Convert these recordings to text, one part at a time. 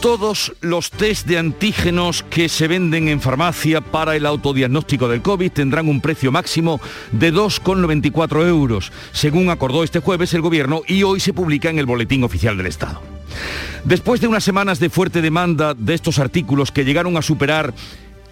Todos los test de antígenos que se venden en farmacia para el autodiagnóstico del COVID tendrán un precio máximo de 2,94 euros, según acordó este jueves el Gobierno y hoy se publica en el Boletín Oficial del Estado. Después de unas semanas de fuerte demanda de estos artículos que llegaron a superar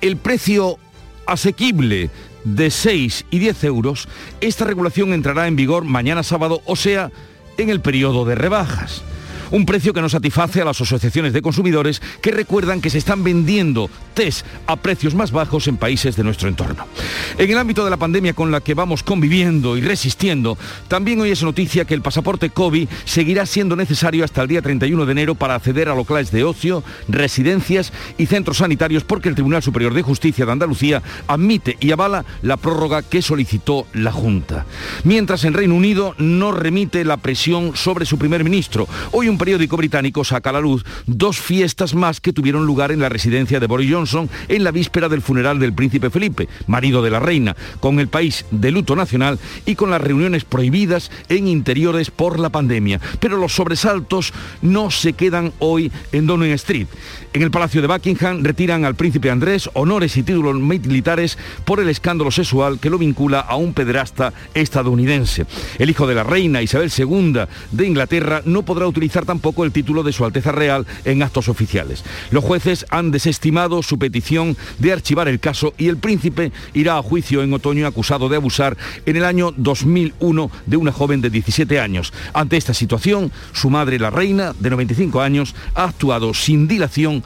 el precio asequible de 6 y 10 euros, esta regulación entrará en vigor mañana sábado, o sea, en el periodo de rebajas un precio que no satisface a las asociaciones de consumidores que recuerdan que se están vendiendo test a precios más bajos en países de nuestro entorno. En el ámbito de la pandemia con la que vamos conviviendo y resistiendo, también hoy es noticia que el pasaporte COVID seguirá siendo necesario hasta el día 31 de enero para acceder a locales de ocio, residencias y centros sanitarios porque el Tribunal Superior de Justicia de Andalucía admite y avala la prórroga que solicitó la Junta. Mientras en Reino Unido no remite la presión sobre su primer ministro. Hoy un un periódico británico saca a la luz dos fiestas más que tuvieron lugar en la residencia de Boris Johnson en la víspera del funeral del príncipe Felipe, marido de la reina, con el país de luto nacional y con las reuniones prohibidas en interiores por la pandemia. Pero los sobresaltos no se quedan hoy en Downing Street. En el Palacio de Buckingham retiran al príncipe Andrés honores y títulos militares por el escándalo sexual que lo vincula a un pederasta estadounidense. El hijo de la reina Isabel II de Inglaterra no podrá utilizar tampoco el título de Su Alteza Real en actos oficiales. Los jueces han desestimado su petición de archivar el caso y el príncipe irá a juicio en otoño acusado de abusar en el año 2001 de una joven de 17 años. Ante esta situación, su madre, la reina, de 95 años, ha actuado sin dilación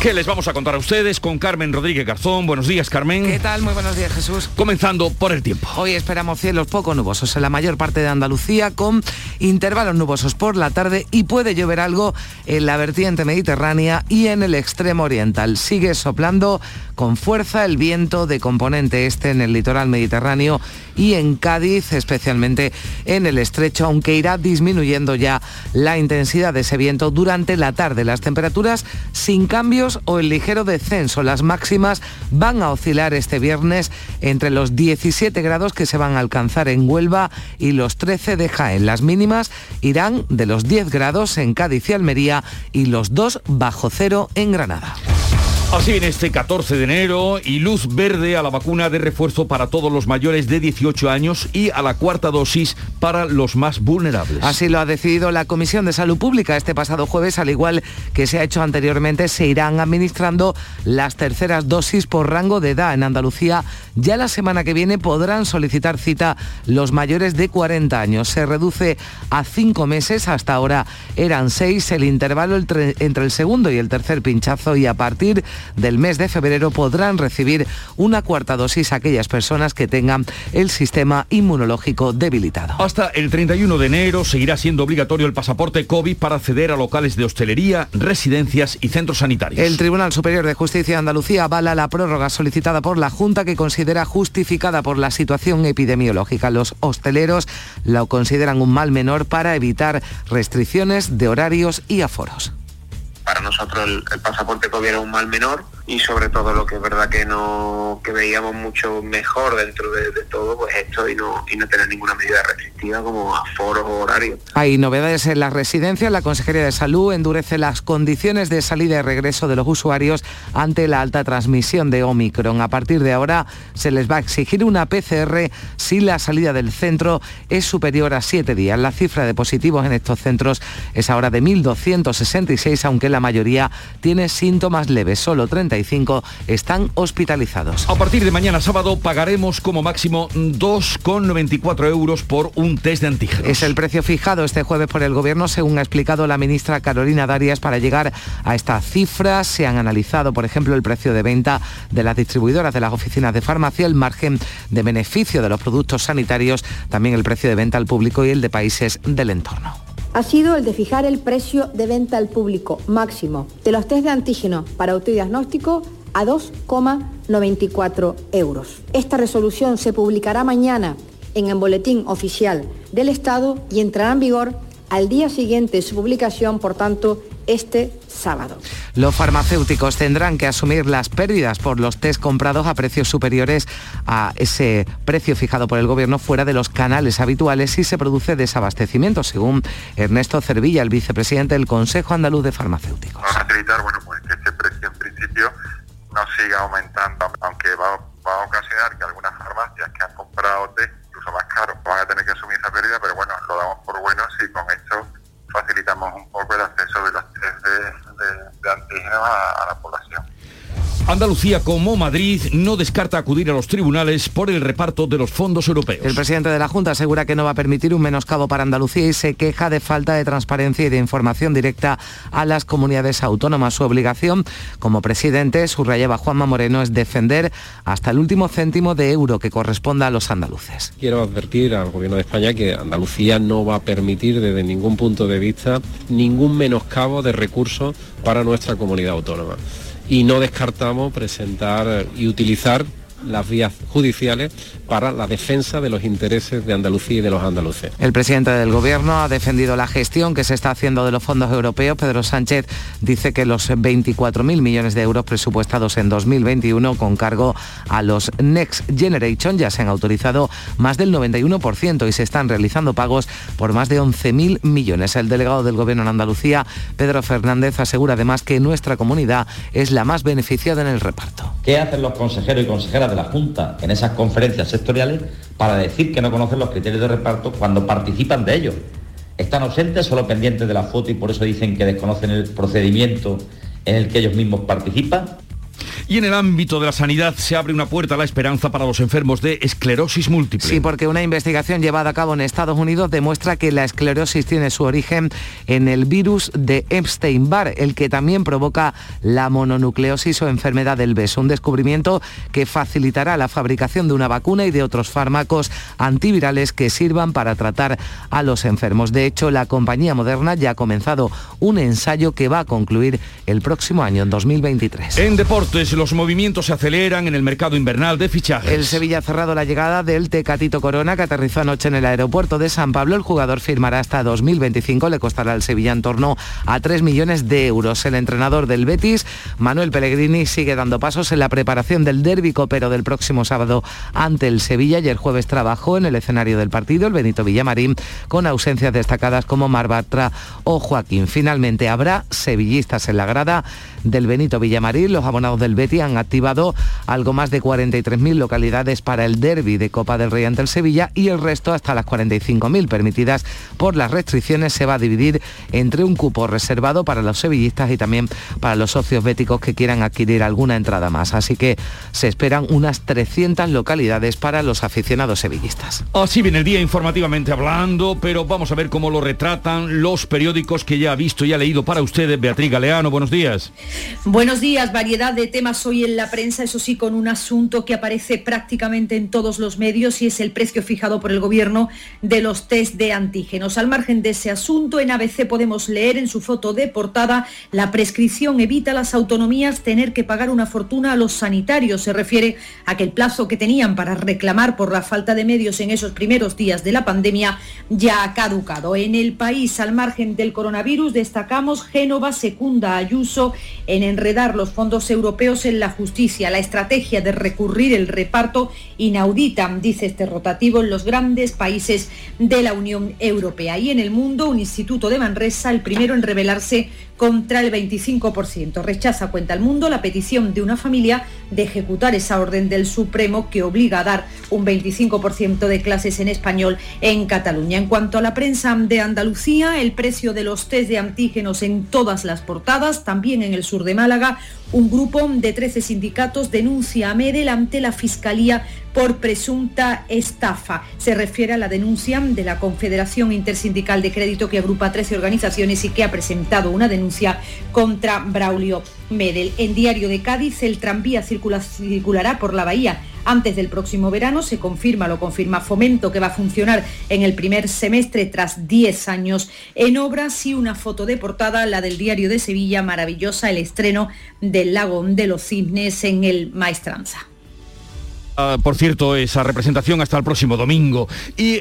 ¿Qué les vamos a contar a ustedes con Carmen Rodríguez Garzón? Buenos días, Carmen. ¿Qué tal? Muy buenos días, Jesús. Comenzando por el tiempo. Hoy esperamos cielos poco nubosos en la mayor parte de Andalucía con intervalos nubosos por la tarde y puede llover algo en la vertiente mediterránea y en el extremo oriental. Sigue soplando con fuerza el viento de componente este en el litoral mediterráneo y en Cádiz, especialmente en el estrecho, aunque irá disminuyendo ya la intensidad de ese viento durante la tarde. Las temperaturas sin cambios o el ligero descenso. Las máximas van a oscilar este viernes entre los 17 grados que se van a alcanzar en Huelva y los 13 de Jaén. Las mínimas irán de los 10 grados en Cádiz y Almería y los 2 bajo cero en Granada. Así viene este 14 de enero y luz verde a la vacuna de refuerzo para todos los mayores de 18 años y a la cuarta dosis para los más vulnerables. Así lo ha decidido la Comisión de Salud Pública este pasado jueves, al igual que se ha hecho anteriormente, se irán administrando las terceras dosis por rango de edad. En Andalucía ya la semana que viene podrán solicitar cita los mayores de 40 años. Se reduce a cinco meses, hasta ahora eran seis el intervalo entre el segundo y el tercer pinchazo y a partir del mes de febrero podrán recibir una cuarta dosis aquellas personas que tengan el sistema inmunológico debilitado. Hasta el 31 de enero seguirá siendo obligatorio el pasaporte COVID para acceder a locales de hostelería, residencias y centros sanitarios. El Tribunal Superior de Justicia de Andalucía avala la prórroga solicitada por la Junta que considera justificada por la situación epidemiológica. Los hosteleros lo consideran un mal menor para evitar restricciones de horarios y aforos para nosotros el, pasaporte COVID era un mal menor y sobre todo lo que es verdad que no que veíamos mucho mejor dentro de, todo pues esto y no y no tener ninguna medida restrictiva como aforos o horarios. Hay novedades en las residencias. La Consejería de Salud endurece las condiciones de salida y regreso de los usuarios ante la alta transmisión de Omicron. A partir de ahora se les va a exigir una PCR si la salida del centro es superior a siete días. La cifra de positivos en estos centros es ahora de 1.266, aunque la mayoría tiene síntomas leves. Solo 30 están hospitalizados. A partir de mañana sábado pagaremos como máximo 2,94 euros por un test de antígenos. Es el precio fijado este jueves por el Gobierno, según ha explicado la ministra Carolina Darias. Para llegar a esta cifra se han analizado, por ejemplo, el precio de venta de las distribuidoras de las oficinas de farmacia, el margen de beneficio de los productos sanitarios, también el precio de venta al público y el de países del entorno. Ha sido el de fijar el precio de venta al público máximo de los test de antígeno para autodiagnóstico a 2,94 euros. Esta resolución se publicará mañana en el Boletín Oficial del Estado y entrará en vigor al día siguiente su publicación, por tanto, este sábado. Los farmacéuticos tendrán que asumir las pérdidas por los test comprados a precios superiores a ese precio fijado por el Gobierno fuera de los canales habituales si se produce desabastecimiento, según Ernesto Cervilla, el vicepresidente del Consejo Andaluz de Farmacéuticos. Va a facilitar bueno, pues que este precio en principio no siga aumentando, aunque va, va a ocasionar que algunas farmacias que han comprado test incluso más caros van a tener que asumir esa pérdida, pero bueno, lo damos por bueno si con esto facilitamos un poco el acceso de los test de, de, de antígenos a, a la población. Andalucía, como Madrid, no descarta acudir a los tribunales por el reparto de los fondos europeos. El presidente de la Junta asegura que no va a permitir un menoscabo para Andalucía y se queja de falta de transparencia y de información directa a las comunidades autónomas. Su obligación como presidente, subrayaba Juanma Moreno, es defender hasta el último céntimo de euro que corresponda a los andaluces. Quiero advertir al Gobierno de España que Andalucía no va a permitir desde ningún punto de vista ningún menoscabo de recursos para nuestra comunidad autónoma y no descartamos presentar y utilizar las vías judiciales para la defensa de los intereses de Andalucía y de los andaluces. El presidente del Gobierno ha defendido la gestión que se está haciendo de los fondos europeos. Pedro Sánchez dice que los 24.000 millones de euros presupuestados en 2021 con cargo a los Next Generation ya se han autorizado más del 91% y se están realizando pagos por más de 11.000 millones. El delegado del Gobierno en Andalucía, Pedro Fernández, asegura además que nuestra comunidad es la más beneficiada en el reparto. ¿Qué hacen los consejeros y consejeras de la Junta en esas conferencias sectoriales para decir que no conocen los criterios de reparto cuando participan de ellos. Están ausentes, solo pendientes de la foto y por eso dicen que desconocen el procedimiento en el que ellos mismos participan. Y en el ámbito de la sanidad se abre una puerta a la esperanza para los enfermos de esclerosis múltiple. Sí, porque una investigación llevada a cabo en Estados Unidos demuestra que la esclerosis tiene su origen en el virus de Epstein-Barr, el que también provoca la mononucleosis o enfermedad del beso. Un descubrimiento que facilitará la fabricación de una vacuna y de otros fármacos antivirales que sirvan para tratar a los enfermos. De hecho, la compañía moderna ya ha comenzado un ensayo que va a concluir el próximo año, en 2023. En deportes, los movimientos se aceleran en el mercado invernal de fichajes. El Sevilla ha cerrado la llegada del Tecatito Corona, que aterrizó anoche en el aeropuerto de San Pablo. El jugador firmará hasta 2025, le costará al Sevilla en torno a 3 millones de euros. El entrenador del Betis, Manuel Pellegrini, sigue dando pasos en la preparación del derbi copero del próximo sábado ante el Sevilla y el jueves trabajó en el escenario del partido el Benito Villamarín con ausencias destacadas como Mar Bartra o Joaquín. Finalmente habrá sevillistas en la grada del Benito Villamarín. Los abonados del Betis han activado algo más de 43.000 localidades para el derby de Copa del Rey ante el Sevilla y el resto hasta las 45.000 permitidas por las restricciones se va a dividir entre un cupo reservado para los sevillistas y también para los socios béticos que quieran adquirir alguna entrada más. Así que se esperan unas 300 localidades para los aficionados sevillistas. Así viene el día informativamente hablando, pero vamos a ver cómo lo retratan los periódicos que ya ha visto y ha leído para ustedes. Beatriz Galeano, buenos días. Buenos días, variedad de temas hoy en la prensa, eso sí, con un asunto que aparece prácticamente en todos los medios y es el precio fijado por el gobierno de los test de antígenos. Al margen de ese asunto, en ABC podemos leer en su foto de portada, la prescripción evita las autonomías tener que pagar una fortuna a los sanitarios. Se refiere a que el plazo que tenían para reclamar por la falta de medios en esos primeros días de la pandemia ya ha caducado. En el país, al margen del coronavirus, destacamos Génova secunda Ayuso en enredar los fondos europeos en la justicia. La estrategia de recurrir el reparto inaudita, dice este rotativo, en los grandes países de la Unión Europea. Y en el mundo, un instituto de Manresa, el primero en rebelarse contra el 25%. Rechaza, cuenta el mundo, la petición de una familia de ejecutar esa orden del Supremo que obliga a dar un 25% de clases en español en Cataluña. En cuanto a la prensa de Andalucía, el precio de los test de antígenos en todas las portadas, también en el sur de Málaga, un grupo de 13 sindicatos denuncia a Medel ante la Fiscalía por presunta estafa. Se refiere a la denuncia de la Confederación Intersindical de Crédito que agrupa 13 organizaciones y que ha presentado una denuncia contra Braulio Medel. En Diario de Cádiz, el tranvía circula, circulará por la bahía antes del próximo verano. Se confirma, lo confirma Fomento, que va a funcionar en el primer semestre tras 10 años en obras y una foto de portada, la del diario de Sevilla, maravillosa, el estreno del lago de los cisnes en el Maestranza. Ah, por cierto, esa representación hasta el próximo domingo. Y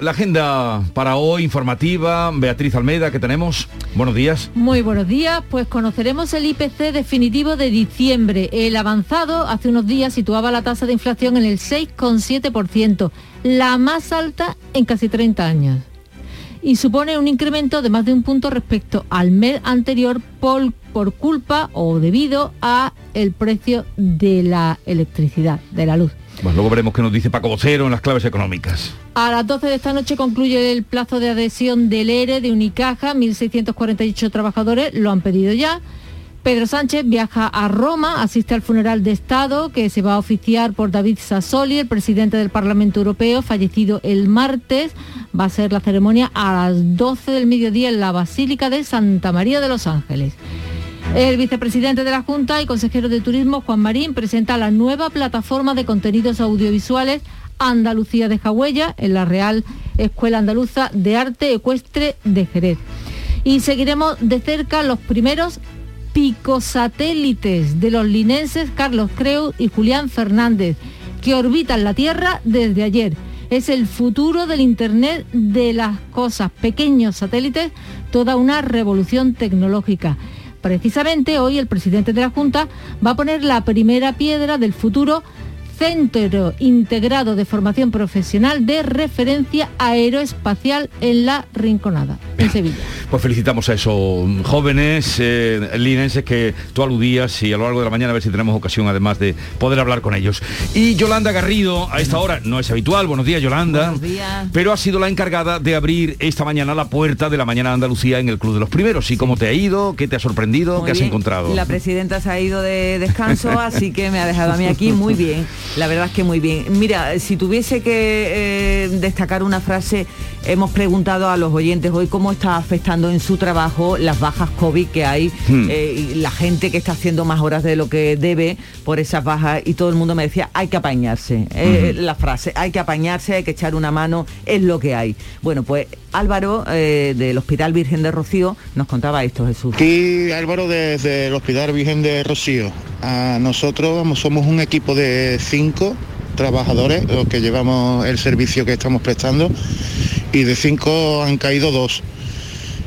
la agenda para hoy informativa, Beatriz Almeida, que tenemos. Buenos días. Muy buenos días. Pues conoceremos el IPC definitivo de diciembre. El avanzado hace unos días situaba la tasa de inflación en el 6,7%, la más alta en casi 30 años y supone un incremento de más de un punto respecto al mes anterior por, por culpa o debido a el precio de la electricidad, de la luz. Bueno, luego veremos qué nos dice Paco Vocero en las claves económicas. A las 12 de esta noche concluye el plazo de adhesión del ERE de Unicaja. 1.648 trabajadores lo han pedido ya. Pedro Sánchez viaja a Roma, asiste al funeral de Estado que se va a oficiar por David Sassoli, el presidente del Parlamento Europeo, fallecido el martes. Va a ser la ceremonia a las 12 del mediodía en la Basílica de Santa María de los Ángeles. El vicepresidente de la Junta y consejero de Turismo, Juan Marín, presenta la nueva plataforma de contenidos audiovisuales Andalucía de Jagüella en la Real Escuela Andaluza de Arte Ecuestre de Jerez. Y seguiremos de cerca los primeros picosatélites de los linenses Carlos Creu y Julián Fernández, que orbitan la Tierra desde ayer. Es el futuro del Internet de las cosas, pequeños satélites, toda una revolución tecnológica. Precisamente hoy el presidente de la Junta va a poner la primera piedra del futuro Centro Integrado de Formación Profesional de Referencia Aeroespacial en La Rinconada, en Sevilla. Pues felicitamos a esos jóvenes eh, linenses que tú aludías y a lo largo de la mañana a ver si tenemos ocasión además de poder hablar con ellos. Y Yolanda Garrido, a esta hora no es habitual, buenos días Yolanda, buenos días. pero ha sido la encargada de abrir esta mañana la puerta de la mañana de Andalucía en el Club de los Primeros. ¿Y cómo te ha ido? ¿Qué te ha sorprendido? Muy ¿Qué has bien. encontrado? La presidenta se ha ido de descanso, así que me ha dejado a mí aquí muy bien. La verdad es que muy bien. Mira, si tuviese que eh, destacar una frase, hemos preguntado a los oyentes hoy cómo está afectando en su trabajo las bajas COVID que hay, Hmm. eh, y la gente que está haciendo más horas de lo que debe por esas bajas y todo el mundo me decía, hay que apañarse. Eh, La frase, hay que apañarse, hay que echar una mano, es lo que hay. Bueno, pues Álvaro eh, del Hospital Virgen de Rocío nos contaba esto, Jesús. Aquí Álvaro desde el Hospital Virgen de Rocío. A nosotros vamos, somos un equipo de cinco trabajadores, los que llevamos el servicio que estamos prestando, y de cinco han caído dos.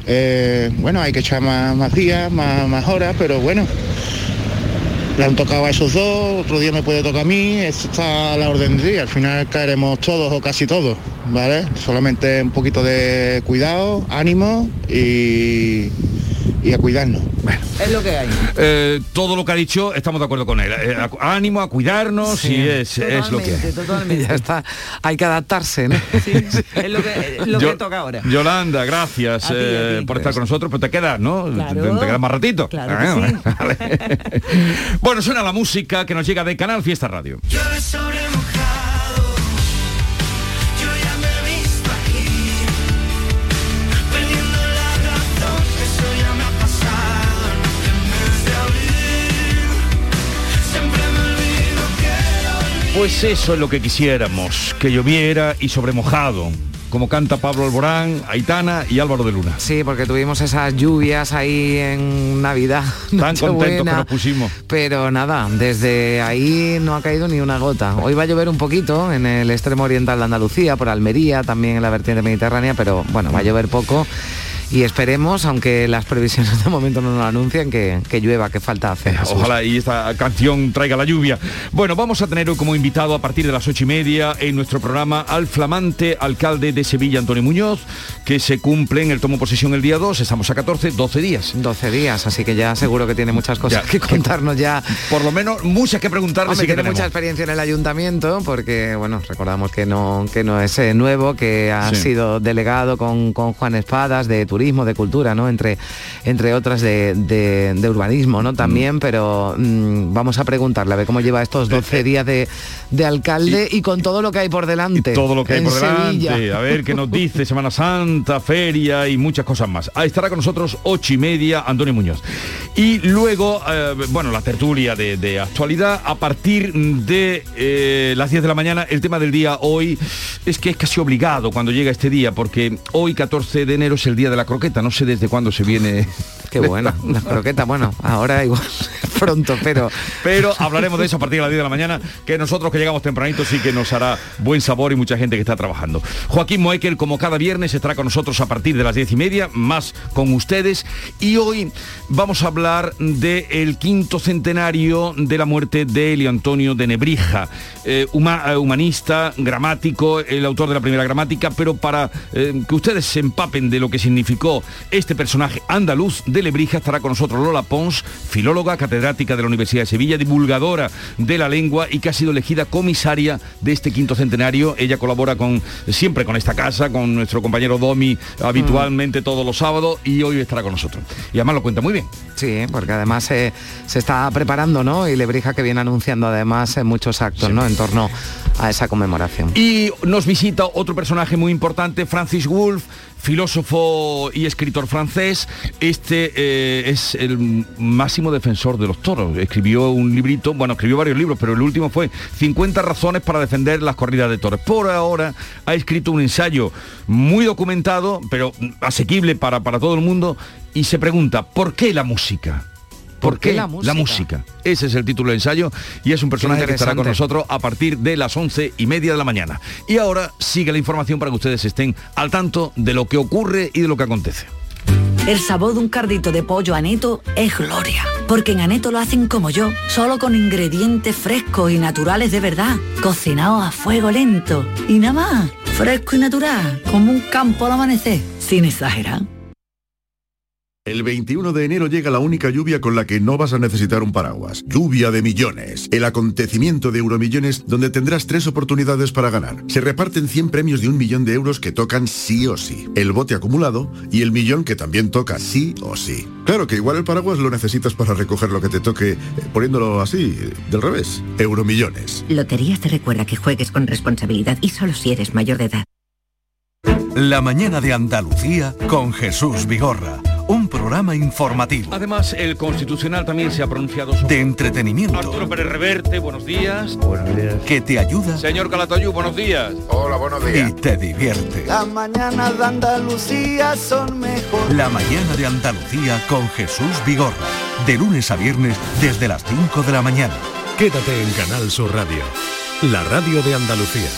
Eh, bueno, hay que echar más, días, más, horas, pero bueno, le han tocado a esos dos, otro día me puede tocar a mí, esto está a la orden del día, al final caeremos todos o casi todos, ¿vale? Solamente un poquito de cuidado, ánimo y, y a cuidarnos. Es lo que hay. Eh, todo lo que ha dicho estamos de acuerdo con él. Eh, a- ánimo a cuidarnos Sí, y es, es lo que hay. totalmente. Ya está, hay que adaptarse, ¿no? es lo que, lo Yo- que toca ahora. Yolanda, gracias A ti, a eh, por estar con nosotros, pero te quedas, ¿no? Claro. Te, te quedas más ratito. Claro que Ah, sí. vale. bueno, suena la música que nos llega de Canal Fiesta Radio. Pues eso es lo que quisiéramos, que lloviera y sobremojado, como canta Pablo Alborán, Aitana y Álvaro de Luna. Sí, porque tuvimos esas lluvias ahí en Navidad. Tan contentos que nos pusimos. Pero nada, desde ahí no ha caído ni una gota. Hoy va a llover un poquito en el extremo oriental de Andalucía, por Almería, también en la vertiente mediterránea, pero bueno, va a llover poco. Y esperemos, aunque las previsiones de momento no nos anuncian, que, que llueva, que falta hace. Jesús. Ojalá y esta canción traiga la lluvia. Bueno, vamos a tener como invitado a partir de las ocho y media en nuestro programa al flamante alcalde de Sevilla, Antonio Muñoz, que se cumple en el tomo posesión el día 2, estamos a 14, 12 días. 12 días, así que ya seguro que tiene muchas cosas Ya, que contarnos ya. Por lo menos muchas que preguntarle Hombre, sí que tiene tenemos. mucha experiencia en el ayuntamiento porque, bueno, recordamos que no, que no es eh, nuevo, que ha Sí. sido delegado con, con Juan Espadas de turismo, de cultura, ¿no? Entre, entre otras de, de- de urbanismo, ¿no? También, pero mm, vamos a preguntarle a ver cómo lleva estos 12 días de, de alcalde y, con todo lo que hay por delante. Todo lo que hay por delante, a ver qué nos dice Semana Santa, feria y muchas cosas más. Ahí estará con nosotros ocho y media Antonio Muñoz. Y luego, eh, bueno, la tertulia de, de actualidad a partir de eh, las 10 de la mañana. El tema del día hoy es que es casi obligado cuando llega este día, porque hoy 14 de enero es el día de la croqueta. No sé desde cuándo se viene. Qué bueno, la croqueta, bueno, ahora igual pronto, pero... Pero hablaremos de eso a partir de las 10 de la mañana, que nosotros que llegamos tempranito sí que nos hará buen sabor y mucha gente que está trabajando. Joaquín Moekel, como cada viernes, estará con nosotros a partir de las 10 y media, más con ustedes. Y hoy vamos a hablar del quinto centenario de la muerte de Elio Antonio de Nebrija, eh, eh, humanista, gramático, el autor de la primera gramática, pero para eh, que ustedes se empapen de lo que significó este personaje andaluz de Lebrija, estará con nosotros Lola Pons, filóloga, catedrática de la Universidad de Sevilla, divulgadora de la lengua y que ha sido elegida comisaria de este quinto centenario. Ella colabora con siempre con esta casa, con nuestro compañero Domi habitualmente todos los sábados y hoy estará con nosotros. Y además lo cuenta muy bien. Sí, porque además eh, se está preparando, ¿no? Y Lebrija que viene anunciando además en muchos actos, ¿no? En torno a esa conmemoración. Y nos visita otro personaje muy importante, Francis Wolff, filósofo y escritor francés. Este eh, es el máximo defensor de los toros. Escribió un librito, bueno, escribió varios libros, pero el último fue 50 razones para defender las corridas de toros. Por ahora ha escrito un ensayo muy documentado, pero asequible para, para todo el mundo, y se pregunta, ¿por qué la música? ¿Por, qué, la música? Ese es el título del ensayo y es un personaje que estará con nosotros a partir de las once y media de la mañana. Y ahora sigue la información para que ustedes estén al tanto de lo que ocurre y de lo que acontece. El sabor de un cardito de pollo aneto es gloria, porque en aneto lo hacen como yo, solo con ingredientes frescos y naturales de verdad, cocinados a fuego lento. Y nada más, fresco y natural, como un campo al amanecer, sin exagerar. El 21 de enero llega la única lluvia con la que no vas a necesitar un paraguas. Lluvia de millones. El acontecimiento de Euromillones donde tendrás tres oportunidades para ganar. Se reparten 100 premios de un millón de euros que tocan sí o sí. El bote acumulado y el millón que también toca sí o sí. Claro que igual el paraguas lo necesitas para recoger lo que te toque eh, poniéndolo así, del revés. Euromillones. Loterías te recuerda que juegues con responsabilidad y solo si eres mayor de edad. La mañana de Andalucía con Jesús Vigorra. Programa informativo. Además, el Constitucional también se ha pronunciado sobre... De entretenimiento. Arturo Pérez Reverte, buenos días. Buenos días. Que te ayuda Señor Calatayú, buenos días. Hola, buenos y te divierte. Las mañanas de Andalucía son mejor. La mañana de Andalucía con Jesús Vigorra. De lunes a viernes desde las 5 de la mañana. Quédate en Canal Sur Radio, la radio de Andalucía.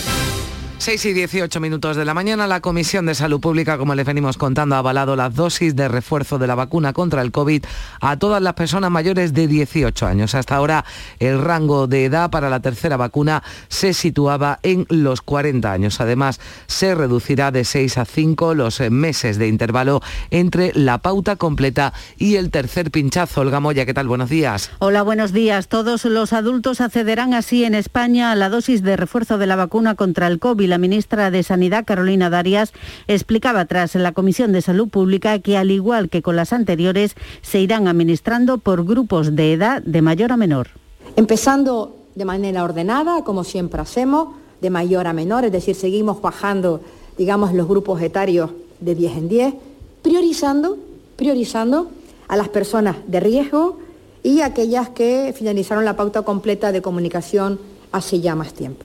6 y 18 minutos de la mañana, la Comisión de Salud Pública, como les venimos contando, ha avalado las dosis de refuerzo de la vacuna contra el COVID a todas las personas mayores de 18 años. Hasta ahora, el rango de edad para la tercera vacuna se situaba en los 40 años. Además, se reducirá de 6 a 5 los meses de intervalo entre la pauta completa y el tercer pinchazo. Olga Moya, ¿qué tal? Buenos días. Hola, buenos días. Todos los adultos accederán así en España a la dosis de refuerzo de la vacuna contra el COVID. La ministra de Sanidad, Carolina Darias, explicaba tras la Comisión de Salud Pública que, al igual que con las anteriores, se irán administrando por grupos de edad de mayor a menor. Empezando de manera ordenada, como siempre hacemos, de mayor a menor, es decir, seguimos bajando, digamos, los grupos etarios de 10 en 10, priorizando, priorizando a las personas de riesgo y aquellas que finalizaron la pauta completa de comunicación hace ya más tiempo.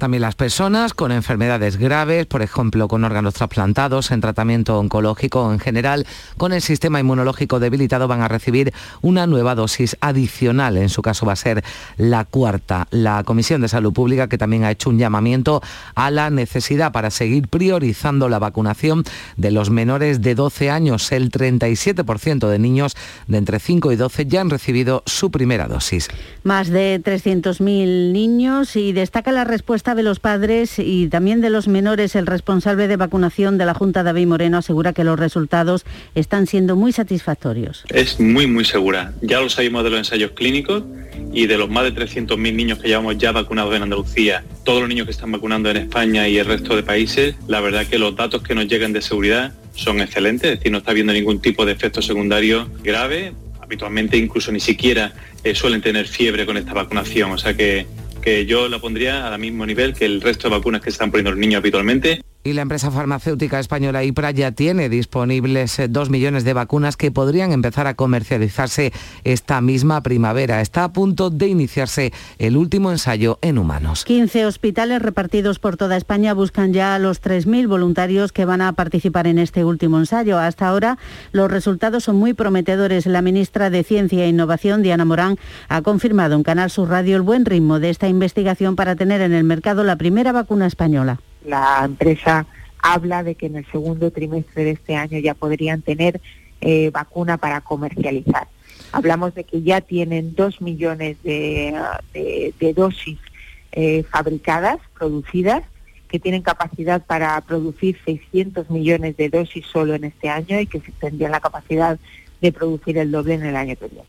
También las personas con enfermedades graves, por ejemplo, con órganos trasplantados, en tratamiento oncológico en general, con el sistema inmunológico debilitado, van a recibir una nueva dosis adicional. En su caso va a ser la cuarta. La Comisión de Salud Pública, que también ha hecho un llamamiento a la necesidad para seguir priorizando la vacunación de los menores de 12 años. El 37% de niños de entre 5 y 12 ya han recibido su primera dosis. Más de 300.000 niños y destaca la respuesta de los padres y también de los menores. El responsable de vacunación de la Junta, David Moreno, asegura que los resultados están siendo muy satisfactorios. Es muy, muy segura. Ya lo sabemos de los ensayos clínicos y de los más de 300.000 niños que llevamos ya vacunados en Andalucía, todos los niños que están vacunando en España y el resto de países, la verdad que los datos que nos llegan de seguridad son excelentes, es decir, no está habiendo ningún tipo de efecto secundario grave. Habitualmente incluso ni siquiera eh, suelen tener fiebre con esta vacunación, o sea que, que yo la pondría al mismo nivel que el resto de vacunas que se están poniendo los niños habitualmente. Y la empresa farmacéutica española IPRA ya tiene disponibles eh, dos millones de vacunas que podrían empezar a comercializarse esta misma primavera. Está a punto de iniciarse el último ensayo en humanos. 15 hospitales repartidos por toda España buscan ya a los 3.000 voluntarios que van a participar en este último ensayo. Hasta ahora los resultados son muy prometedores. La ministra de Ciencia e Innovación, Diana Morán, ha confirmado en Canal Sur Radio el buen ritmo de esta investigación para tener en el mercado la primera vacuna española. La empresa habla de que en el segundo trimestre de este año ya podrían tener eh, vacuna para comercializar. Hablamos de que ya tienen dos millones de, dosis eh, fabricadas, producidas, que tienen capacidad para producir 600 millones de dosis solo en este año y que tendrían la capacidad de producir el doble en el año que viene.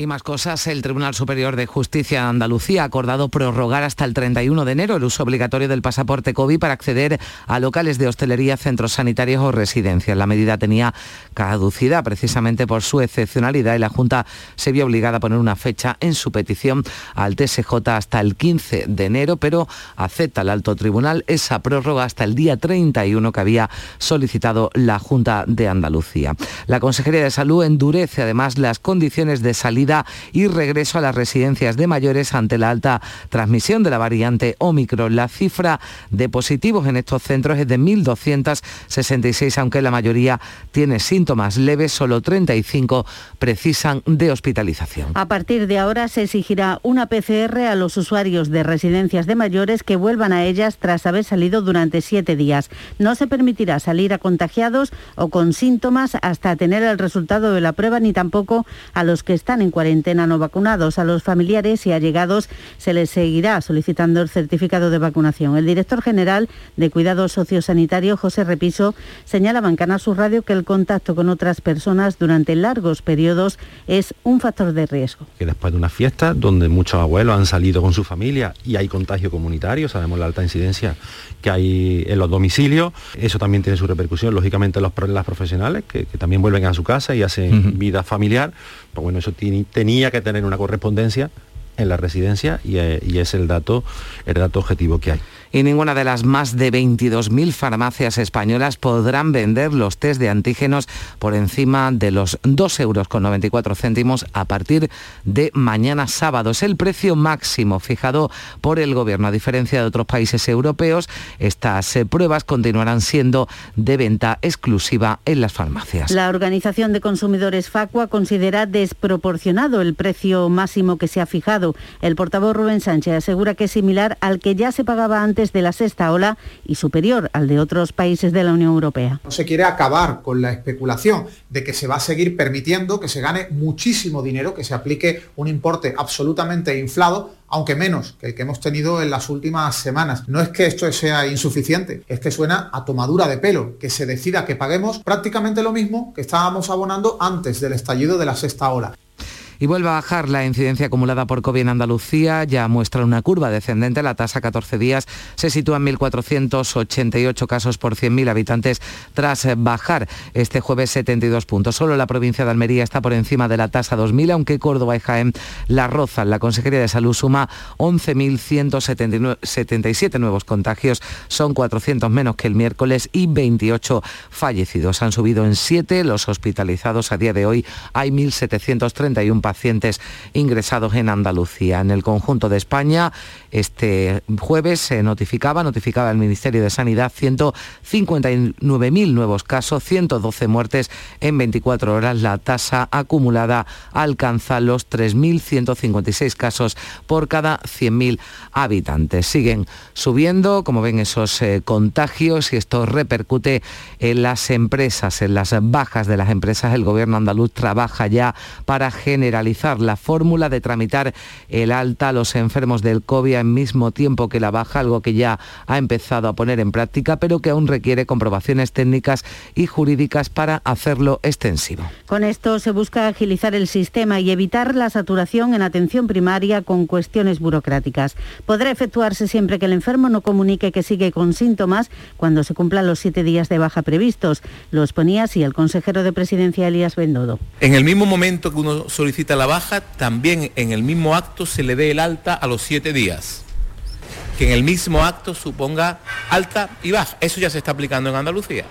Y más cosas, el Tribunal Superior de Justicia de Andalucía ha acordado prorrogar hasta el 31 de enero el uso obligatorio del pasaporte COVID para acceder a locales de hostelería, centros sanitarios o residencias. La medida tenía caducidad precisamente por su excepcionalidad y la Junta se vio obligada a poner una fecha en su petición al TSJ hasta el 15 de enero, pero acepta el alto tribunal esa prórroga hasta el día 31 que había solicitado la Junta de Andalucía. La Consejería de Salud endurece además las condiciones de salida y regreso a las residencias de mayores ante la alta transmisión de la variante Omicron. La cifra de positivos en estos centros es de 1.266, aunque la mayoría tiene síntomas leves, solo 35 precisan de hospitalización. A partir de ahora se exigirá una PCR a los usuarios de residencias de mayores que vuelvan a ellas tras haber salido durante siete días. No se permitirá salir a contagiados o con síntomas hasta tener el resultado de la prueba ni tampoco a los que están en cuarentena no vacunados. A los familiares y allegados se les seguirá solicitando el certificado de vacunación. El director general de Cuidado Sociosanitario, José Repiso, señalaba en Canal Sur Radio que el contacto con otras personas durante largos periodos es un factor de riesgo. que después de una fiesta donde muchos abuelos han salido con su familia y hay contagio comunitario, sabemos la alta incidencia que hay en los domicilios, eso también tiene su repercusión, lógicamente, en los, las profesionales, que, que también vuelven a su casa y hacen vida familiar, pues bueno, eso tenía que tener una correspondencia en la residencia y, eh, y es el dato, el dato objetivo que hay. Y ninguna de las más de 22.000 farmacias españolas podrán vender los test de antígenos por encima de los 2,94 euros con 94 céntimos a partir de mañana sábado. Es el precio máximo fijado por el Gobierno. A diferencia de otros países europeos, estas eh, pruebas continuarán siendo de venta exclusiva en las farmacias. La Organización de Consumidores Facua considera desproporcionado el precio máximo que se ha fijado. El portavoz Rubén Sánchez asegura que es similar al que ya se pagaba antes de la sexta ola y superior al de otros países de la Unión Europea. No se quiere acabar con la especulación de que se va a seguir permitiendo que se gane muchísimo dinero, que se aplique un importe absolutamente inflado, aunque menos que el que hemos tenido en las últimas semanas. No es que esto sea insuficiente, es que suena a tomadura de pelo, que se decida que paguemos prácticamente lo mismo que estábamos abonando antes del estallido de la sexta ola. Y vuelve a bajar la incidencia acumulada por COVID en Andalucía, ya muestra una curva descendente, la tasa 14 días se sitúa en 1.488 casos por 100.000 habitantes tras bajar este jueves 72 puntos. Solo la provincia de Almería está por encima de la tasa 2.000, aunque Córdoba y Jaén la rozan. La Consejería de Salud suma 11.177 nuevos contagios, son 400 menos que el miércoles y 28 fallecidos. Han subido en 7 los hospitalizados. A día de hoy hay 1.731 pacientes ingresados en Andalucía. En el conjunto de España, este jueves se notificaba, notificaba el Ministerio de Sanidad 159.000 nuevos casos, 112 muertes en 24 horas. La tasa acumulada alcanza los 3.156 casos por cada 100.000 habitantes. Siguen subiendo, como ven, esos eh, contagios y esto repercute en las empresas, en las bajas de las empresas. El gobierno andaluz trabaja ya para generalizar la fórmula de tramitar el alta a los enfermos del COVID al mismo tiempo que la baja, algo que ya ha empezado a poner en práctica, pero que aún requiere comprobaciones técnicas y jurídicas para hacerlo extensivo. Con esto se busca agilizar el sistema y evitar la saturación en atención primaria con cuestiones burocráticas. Podrá efectuarse siempre que el enfermo no comunique que sigue con síntomas cuando se cumplan los siete días de baja previstos. Lo exponía así el consejero de presidencia Elías Bendodo. En el mismo momento que uno solicita la baja, también en el mismo acto se le dé el alta a los siete días. que en el mismo acto suponga alta y baja. Eso ya se está aplicando en Andalucía.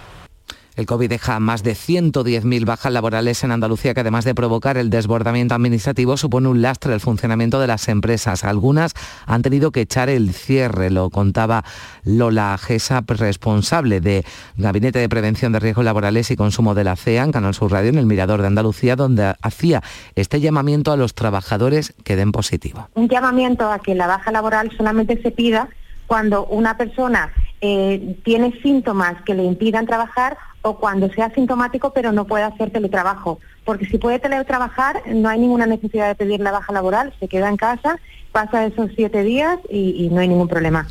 El COVID deja más de 110.000 bajas laborales en Andalucía, que además de provocar el desbordamiento administrativo, supone un lastre el funcionamiento de las empresas. Algunas han tenido que echar el cierre, lo contaba Lola Gesa, responsable de Gabinete de Prevención de Riesgos Laborales y Consumo de la CEA en Canal Sur Radio, en el Mirador de Andalucía, donde hacía este llamamiento a los trabajadores que den positivo. un llamamiento a que la baja laboral solamente se pida cuando una persona eh, tiene síntomas que le impidan trabajar o cuando sea sintomático pero no puede hacer teletrabajo. Porque si puede teletrabajar no hay ninguna necesidad de pedir la baja laboral, se queda en casa, pasa esos siete días y no hay ningún problema.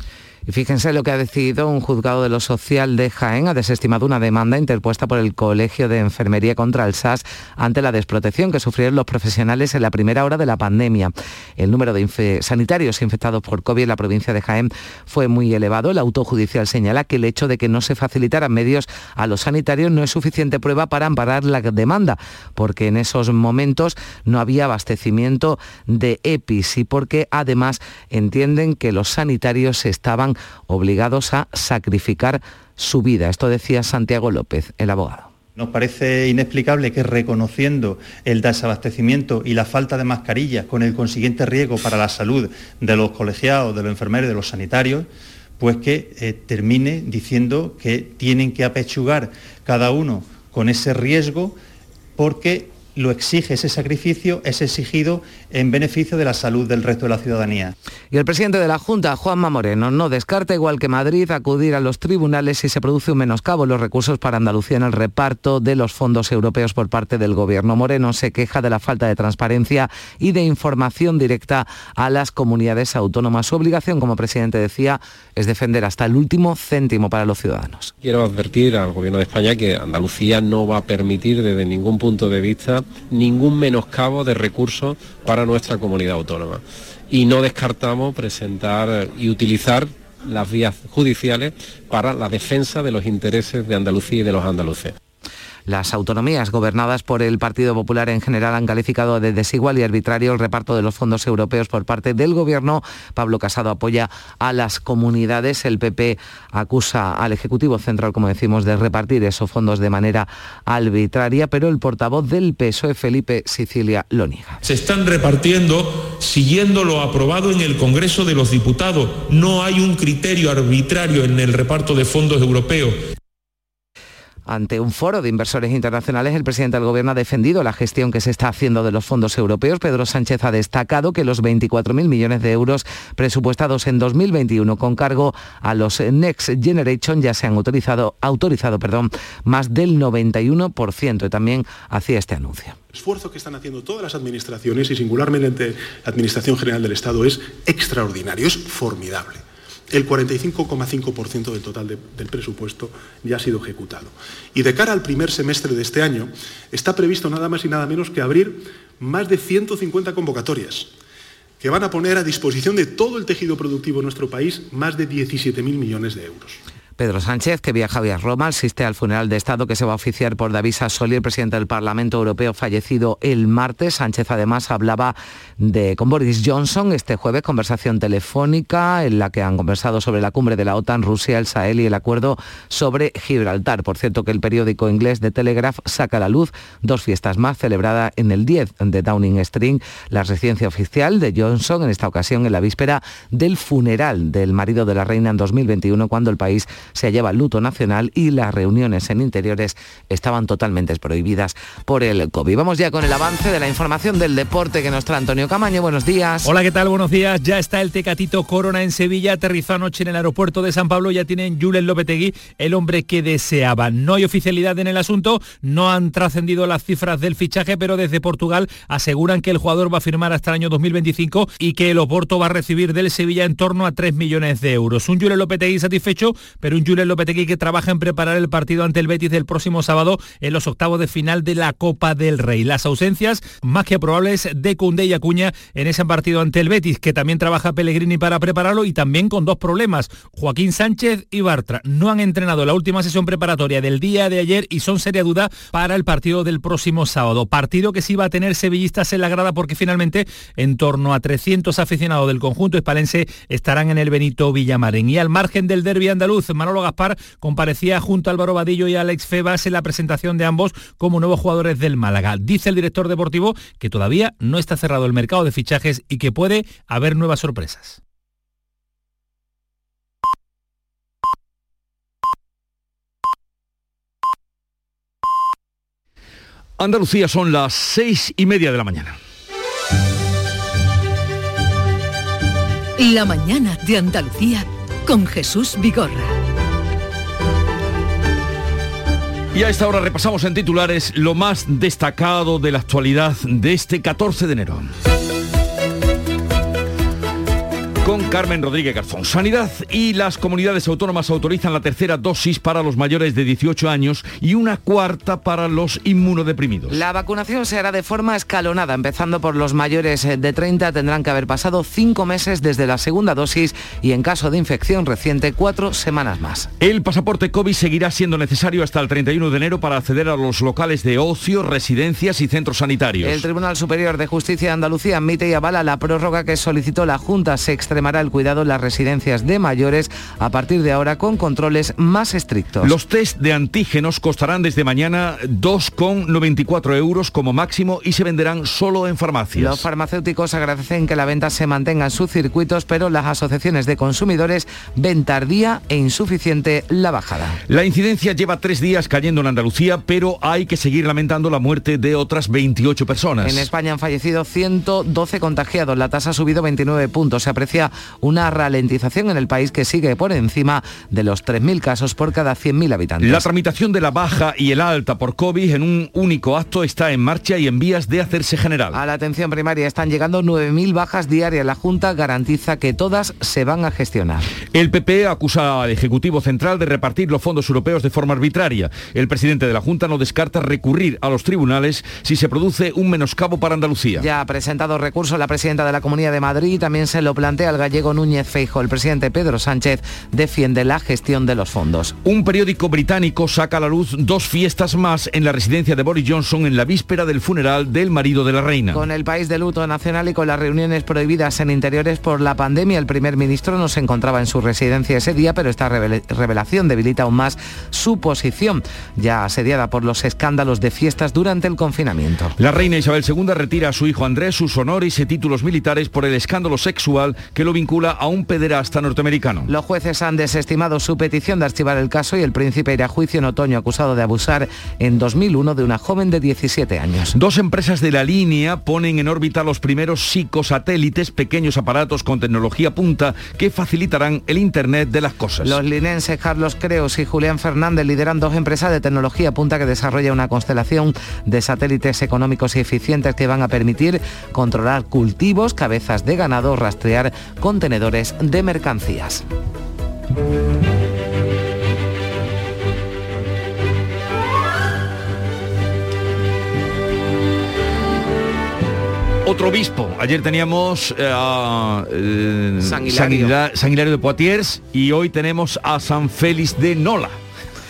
Y fíjense lo que ha decidido un juzgado de lo social de Jaén. Ha desestimado una demanda interpuesta por el Colegio de Enfermería contra el SAS ante la desprotección que sufrieron los profesionales en la primera hora de la pandemia. El número de sanitarios infectados por COVID en la provincia de Jaén fue muy elevado. El autojudicial señala que el hecho de que no se facilitaran medios a los sanitarios no es suficiente prueba para amparar la demanda, porque en esos momentos no había abastecimiento de EPIs y porque además entienden que los sanitarios estaban obligados a sacrificar su vida. Esto decía Santiago López, el abogado. Nos parece inexplicable que reconociendo el desabastecimiento y la falta de mascarillas con el consiguiente riesgo para la salud de los colegiados, de los enfermeros y de los sanitarios, pues que eh, termine diciendo que tienen que apechugar cada uno con ese riesgo porque lo exige, ese sacrificio es exigido en beneficio de la salud del resto de la ciudadanía. Y el presidente de la Junta, Juanma Moreno, no descarta, igual que Madrid, acudir a los tribunales si se produce un menoscabo en los recursos para Andalucía en el reparto de los fondos europeos por parte del Gobierno. Moreno se queja de la falta de transparencia y de información directa a las comunidades autónomas. Su obligación, como presidente decía, es defender hasta el último céntimo para los ciudadanos. Quiero advertir al Gobierno de España que Andalucía no va a permitir desde ningún punto de vista ningún menoscabo de recursos para nuestra comunidad autónoma. Y no descartamos presentar y utilizar las vías judiciales para la defensa de los intereses de Andalucía y de los andaluces. Las autonomías gobernadas por el Partido Popular en general han calificado de desigual y arbitrario el reparto de los fondos europeos por parte del Gobierno. Pablo Casado apoya a las comunidades. El PP acusa al Ejecutivo Central, como decimos, de repartir esos fondos de manera arbitraria, pero el portavoz del PSOE, Felipe Sicilia, lo niega. Se están repartiendo siguiendo lo aprobado en el Congreso de los Diputados. No hay un criterio arbitrario en el reparto de fondos europeos. Ante un foro de inversores internacionales, el presidente del Gobierno ha defendido la gestión que se está haciendo de los fondos europeos. Pedro Sánchez ha destacado que los 24.000 millones de euros presupuestados en 2021 con cargo a los Next Generation ya se han autorizado, autorizado perdón, más del 91% y también hacía este anuncio. esfuerzo que están haciendo todas las administraciones y singularmente la Administración General del Estado es extraordinario, es formidable. El 45,5% del total de- del presupuesto ya ha sido ejecutado. Y de cara al primer semestre de este año está previsto nada más y nada menos que abrir más de 150 convocatorias que van a poner a disposición de todo el tejido productivo de nuestro país más de 17.000 millones de euros. Pedro Sánchez, que viaja hoy a Roma, asiste al funeral de Estado que se va a oficiar por David Sassoli, el presidente del Parlamento Europeo fallecido el martes. Sánchez además hablaba de, con Boris Johnson este jueves, conversación telefónica en la que han conversado sobre la cumbre de la OTAN, Rusia, el Sahel y el acuerdo sobre Gibraltar. Por cierto, que el periódico inglés The Telegraph saca a la luz dos fiestas más celebradas en el 10 de Downing Street, la residencia oficial de Johnson, en esta ocasión en la víspera del funeral del marido de la reina en 2021, cuando el país se hallaba luto nacional y las reuniones en interiores estaban totalmente prohibidas por el COVID. Vamos ya con el avance de la información del deporte que nos trae Antonio Camaño. Buenos días. Hola, ¿qué tal? Buenos días. Ya está el Tecatito Corona en Sevilla, aterrizó anoche en el aeropuerto de San Pablo, ya tienen Julen Lopetegui, el hombre que deseaba. No hay oficialidad en el asunto, no han trascendido las cifras del fichaje, pero desde Portugal aseguran que el jugador va a firmar hasta el año 2025 y que el Oporto va a recibir del Sevilla en torno a 3 millones de euros. Un Julen Lopetegui satisfecho, pero un Julen que trabaja en preparar el partido ante el Betis del próximo sábado en los octavos de final de la Copa del Rey. Las ausencias más que probables de Cundé y Acuña en ese partido ante el Betis, que también trabaja Pellegrini para prepararlo y también con dos problemas. Joaquín Sánchez y Bartra no han entrenado la última sesión preparatoria del día de ayer y son seria duda para el partido del próximo sábado. Partido que sí va a tener sevillistas en la grada porque finalmente en torno a 300 aficionados del conjunto hispalense estarán en el Benito Villamarín. Y al margen del derby andaluz, Manolo Gaspar comparecía junto a Álvaro Vadillo y a Alex Febas en la presentación de ambos como nuevos jugadores del Málaga. Dice el director deportivo que todavía no está cerrado el mercado de fichajes y que puede haber nuevas sorpresas. Andalucía son las seis y media de la mañana. La mañana de Andalucía con Jesús Vigorra. Y a esta hora repasamos en titulares lo más destacado de la actualidad de este 14 de enero. Con Carmen Rodríguez Garzón. Sanidad y las comunidades autónomas autorizan la tercera dosis para los mayores de 18 años y una cuarta para los inmunodeprimidos. La vacunación se hará de forma escalonada, empezando por los mayores eh, de 30 tendrán que haber pasado cinco meses desde la segunda dosis y en caso de infección reciente cuatro semanas más. El pasaporte COVID seguirá siendo necesario hasta el 31 de enero para acceder a los locales de ocio, residencias y centros sanitarios. El Tribunal Superior de Justicia de Andalucía admite y avala la prórroga que solicitó la Junta. Se extremará el cuidado en las residencias de mayores a partir de ahora con controles más estrictos. Los test de antígenos costarán desde mañana 2,94 euros como máximo y se venderán solo en farmacias. Los farmacéuticos agradecen que la venta se mantenga en sus circuitos, pero las asociaciones de consumidores ven tardía e insuficiente la bajada. La incidencia lleva tres días cayendo en Andalucía, pero hay que seguir lamentando la muerte de otras 28 personas. En España han fallecido 112 contagiados. La tasa ha subido 29 puntos. Se aprecia una ralentización en el país que sigue por encima de los 3.000 casos por cada 100.000 habitantes. La tramitación de la baja y el alta por COVID en un único acto está en marcha y en vías de hacerse general. A la atención primaria están llegando 9.000 bajas diarias. La Junta garantiza que todas se van a gestionar. El PP acusa al Ejecutivo Central de repartir los fondos europeos de forma arbitraria. El presidente de la Junta no descarta recurrir a los tribunales si se produce un menoscabo para Andalucía. Ya ha presentado recurso la presidenta de la Comunidad de Madrid y también se lo plantea gallego Núñez Feijo. El presidente Pedro Sánchez defiende la gestión de los fondos. Un periódico británico saca a la luz dos fiestas más en la residencia de Boris Johnson en la víspera del funeral del marido de la reina. Con el país de luto nacional y con las reuniones prohibidas en interiores por la pandemia, el primer ministro no se encontraba en su residencia ese día, pero esta revela- revelación debilita aún más su posición, ya asediada por los escándalos de fiestas durante el confinamiento. La reina Isabel II retira a su hijo Andrés sus honores y títulos militares por el escándalo sexual que lo vincula a un pederasta norteamericano. Los jueces han desestimado su petición de archivar el caso y el príncipe irá a juicio en otoño acusado de abusar en 2001 de una joven de 17 años. Dos empresas de la línea ponen en órbita los primeros psicosatélites, pequeños aparatos con tecnología punta que facilitarán el Internet de las cosas. Los linenses Carlos Creos y Julián Fernández lideran dos empresas de tecnología punta que desarrolla una constelación de satélites económicos y eficientes que van a permitir controlar cultivos, cabezas de ganado, rastrear contenedores de mercancías. Otro obispo. Ayer teníamos eh, a eh, San Hilario. San Hila- San Hilario de Poitiers y hoy tenemos a San Félix de Nola.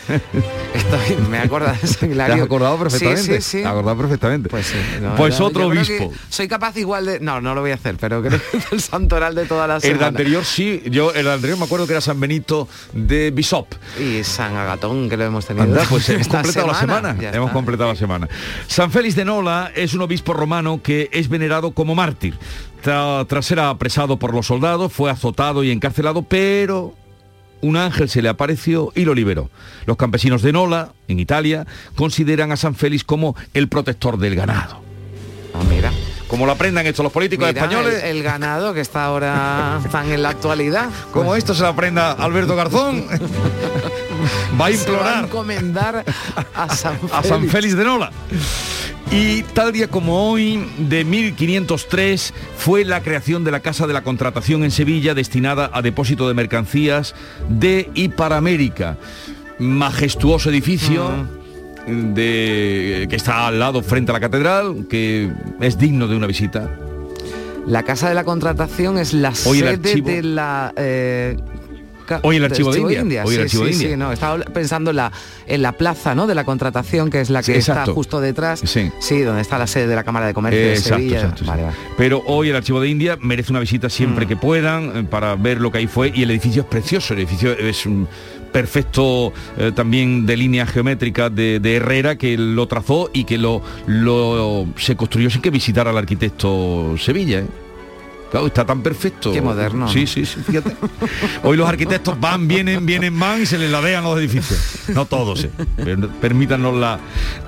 Estoy, me acuerdo de San Hilario. ¿Te has acordado perfectamente? Sí, sí, sí. Te has acordado perfectamente. Pues sí. no, Pues no, otro obispo. Soy capaz igual de... No, no lo voy a hacer, pero creo que es el santoral de toda la El de anterior sí, yo el anterior me acuerdo que era San Benito de Bisop. Y San Agatón, que lo hemos tenido. Anda, pues hemos completado la semana. Ya Hemos está. completado la semana. San Félix de Nola es un obispo romano que es venerado como mártir. Tra- tras ser apresado por los soldados, fue azotado y encarcelado, pero un ángel se le apareció y lo liberó. Los campesinos de Nola, en Italia, consideran a San Félix como el protector del ganado. Ah, mira. Como lo aprendan esto los políticos Mira, españoles, El, el ganado que está ahora tan en la actualidad. como esto se lo aprenda Alberto Garzón, va a Se va a implorar encomendar a San a San Félix. Félix de Nola. Y tal día como hoy, de 1503, fue la creación de la Casa de la Contratación en Sevilla, destinada a depósito de mercancías de y para América. Majestuoso edificio. De, que está al lado frente a la catedral, que es digno de una visita. La Casa de la Contratación es la Hoy sede de la... eh, Hoy el archivo de India. Hoy el Sí, archivo sí, de India. sí, no, estaba pensando en la, en la plaza ¿no? de la contratación, que es la que Sí, está exacto. justo detrás. Sí. donde está la sede de la Cámara de Comercio de Exacto, Sevilla. exacto, Vale, sí. vale. Pero hoy el Archivo de India merece una visita siempre Mm. que puedan eh, para ver lo que ahí fue y el edificio es precioso, el edificio es un perfecto eh, también de línea geométrica de, de Herrera que lo trazó y que lo, lo se construyó sin que visitara al arquitecto Sevilla. ¿eh? Claro, está tan perfecto. Qué moderno, Sí, ¿no? sí, sí, fíjate. Hoy los arquitectos van, vienen, vienen, van y se les ladean los edificios. No todos, eh. Per- Permítanos la,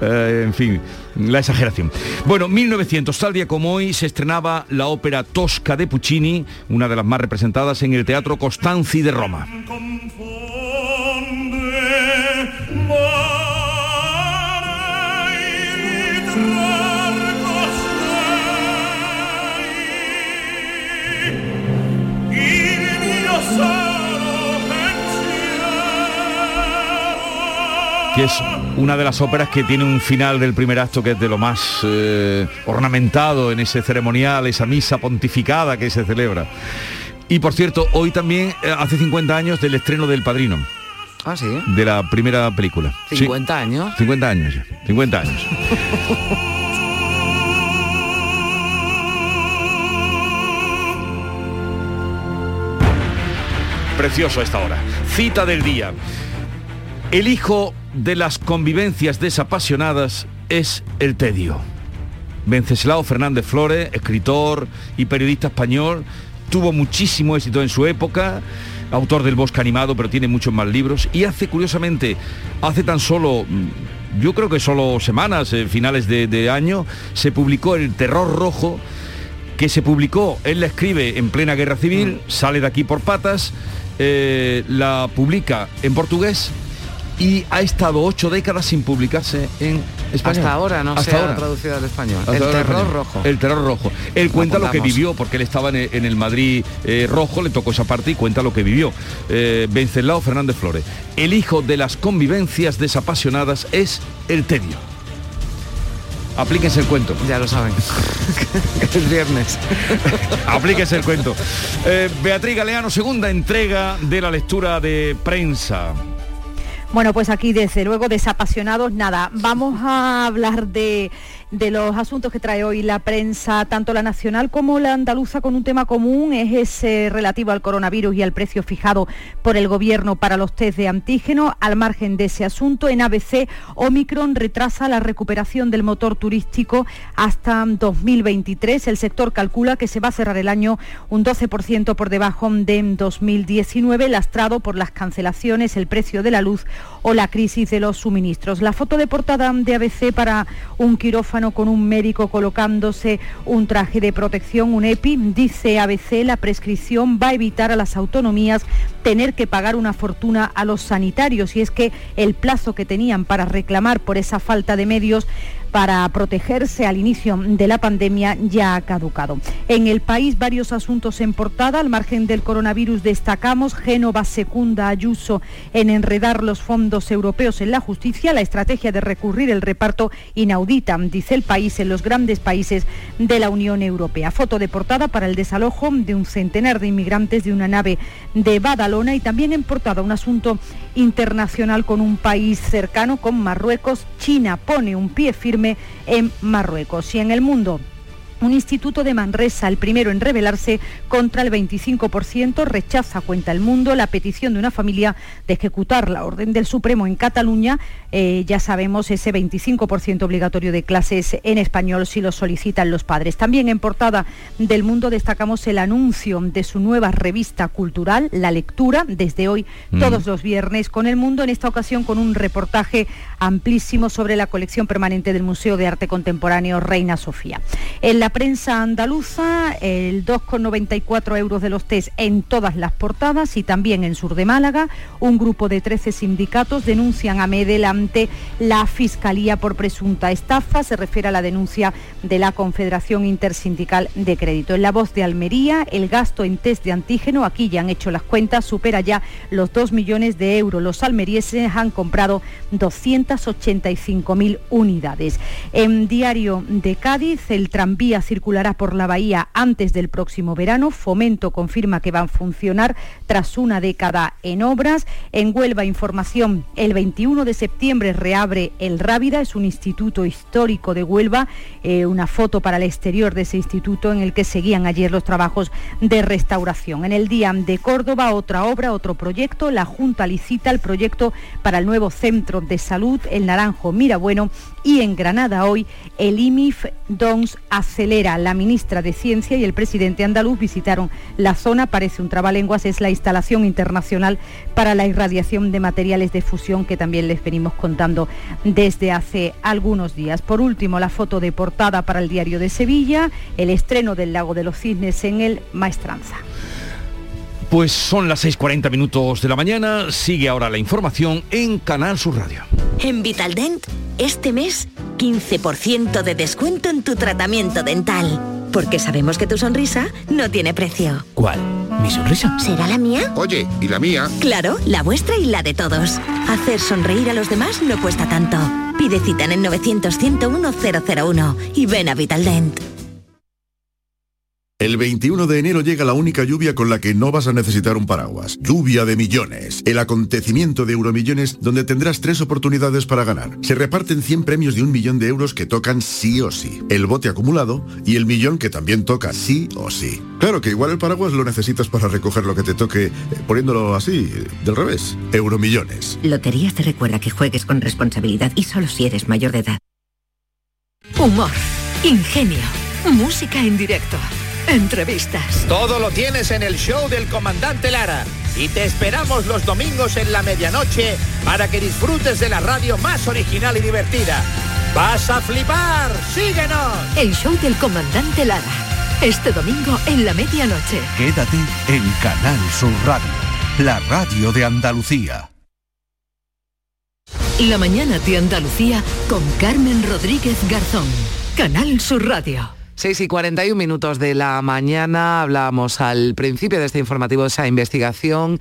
eh, en fin, la exageración. Bueno, 1900, tal día como hoy, se estrenaba la ópera Tosca de Puccini, una de las más representadas en el Teatro Costanzi de Roma. Que es una de las óperas que tiene un final del primer acto que es de lo más eh, ornamentado en ese ceremonial, esa misa pontificada que se celebra. Y por cierto, hoy también eh, hace 50 años del estreno del Padrino, Ah, sí. de la primera película. Sí, 50 años. 50 años, ya, 50 años. Precioso a esta hora. Cita del día. El hijo de las convivencias desapasionadas es el tedio. Venceslao Fernández Flores, escritor y periodista español, tuvo muchísimo éxito en su época, autor del Bosque Animado, pero tiene muchos más libros, y hace, curiosamente, hace tan solo, mm, yo creo que solo semanas, eh, finales de, de año, se publicó El Terror Rojo, que se publicó, él la escribe en plena guerra civil, sale de aquí por patas, eh, la publica en portugués y ha estado ocho décadas sin publicarse en español. Hasta ahora no Hasta se ha ahora. traducido al español. Hasta el terror español. rojo. El terror rojo. Él cuenta lo que vivió, porque él estaba en el, en el Madrid eh, rojo, le tocó esa parte y cuenta lo que vivió. Eh, Fernández Flores. El hijo de las convivencias desapasionadas es el tedio. Aplíquense el cuento. Ya lo saben. es viernes. Aplíquese el cuento. Eh, Beatriz Galeano, segunda entrega de la lectura de prensa. Bueno, pues aquí desde luego desapasionados, nada. Vamos a hablar de, de los asuntos que trae hoy la prensa, tanto la nacional como la andaluza, con un tema común, es ese relativo al coronavirus y al precio fijado por el gobierno para los test de antígeno. Al margen de ese asunto, en ABC, Omicron retrasa la recuperación del motor turístico hasta 2023. El sector calcula que se va a cerrar el año un 12% por debajo de 2019, lastrado por las cancelaciones, el precio de la luz o la crisis de los suministros. La foto de portada de ABC para un quirófano con un médico colocándose un traje de protección, un EPI, dice ABC, la prescripción va a evitar a las autonomías tener que pagar una fortuna a los sanitarios. Y es que el plazo que tenían para reclamar por esa falta de medios para protegerse al inicio de la pandemia ya ha caducado. En el país varios asuntos en portada, al margen del coronavirus destacamos Génova secunda Ayuso en enredar los fondos europeos en la justicia, la estrategia de recurrir el reparto inaudita, dice el país, en los grandes países de la Unión Europea. Foto de portada para el desalojo de un centenar de inmigrantes de una nave de Badalona y también en portada un asunto internacional con un país cercano, con Marruecos. China pone un pie firme en Marruecos y en el mundo. Un instituto de Manresa, el primero en rebelarse contra el 25%, rechaza, cuenta el mundo, la petición de una familia de ejecutar la orden del Supremo en Cataluña. Eh, ya sabemos ese 25% obligatorio de clases en español si lo solicitan los padres. También en portada del mundo destacamos el anuncio de su nueva revista cultural, La Lectura, desde hoy Mm. todos los viernes con el mundo, en esta ocasión con un reportaje amplísimo sobre la colección permanente del Museo de Arte Contemporáneo Reina Sofía. En la prensa andaluza, el 2,94 euros de los test en todas las portadas y también en Sur de Málaga, un grupo de 13 sindicatos denuncian a Medel ante la Fiscalía por presunta estafa. Se refiere a la denuncia de la Confederación Intersindical de Crédito. En la voz de Almería, el gasto en test de antígeno, aquí ya han hecho las cuentas, supera ya los 2 millones de euros. Los almerieses han comprado 285.000 unidades. En Diario de Cádiz, el tranvía circulará por la bahía antes del próximo verano. Fomento confirma que va a funcionar tras una década en obras. En Huelva, información, el 21 de septiembre reabre el Rábida, es un instituto histórico de Huelva, eh, una foto para el exterior de ese instituto en el que seguían ayer los trabajos de restauración. En el día de Córdoba, otra obra, otro proyecto, la Junta licita el proyecto para el nuevo centro de salud, el Naranjo Mirabueno, y en Granada hoy el IMIF DONS La ministra de Ciencia y el presidente andaluz visitaron la zona, parece un trabalenguas, es la instalación internacional para la irradiación de materiales de fusión que también les venimos contando desde hace algunos días. Por último, la foto de portada para el diario de Sevilla, el estreno del Lago de los Cisnes en el Maestranza. Pues son las 6.40 minutos de la mañana, sigue ahora la información en Canal Sur Radio. En Vitaldent, este mes, 15% de descuento en tu tratamiento dental. Porque sabemos que tu sonrisa no tiene precio. ¿Cuál? ¿Mi sonrisa? ¿Será la mía? Oye, ¿y la mía? Claro, la vuestra y la de todos. Hacer sonreír a los demás no cuesta tanto. Pide cita en el 900-101-001 y ven a Vitaldent. El 21 de enero llega la única lluvia con la que no vas a necesitar un paraguas. Lluvia de millones. El acontecimiento de Euromillones donde tendrás tres oportunidades para ganar. Se reparten 100 premios de un millón de euros que tocan sí o sí. El bote acumulado y el millón que también toca sí o sí. Claro que igual el paraguas lo necesitas para recoger lo que te toque, eh, poniéndolo así, del revés. Euromillones. Loterías te recuerda que juegues con responsabilidad y solo si eres mayor de edad. Humor, ingenio, música en directo, entrevistas. Todo lo tienes en el show del comandante Lara. Y te esperamos los domingos en la medianoche para que disfrutes de la radio más original y divertida. ¡Vas a flipar! ¡Síguenos! El show del comandante Lara. Este domingo en la medianoche. Quédate en Canal Sur Radio, la radio de Andalucía. La mañana de Andalucía con Carmen Rodríguez Garzón. Canal Sur Radio. 6 y 41 minutos de la mañana hablábamos al principio de este informativo de esa investigación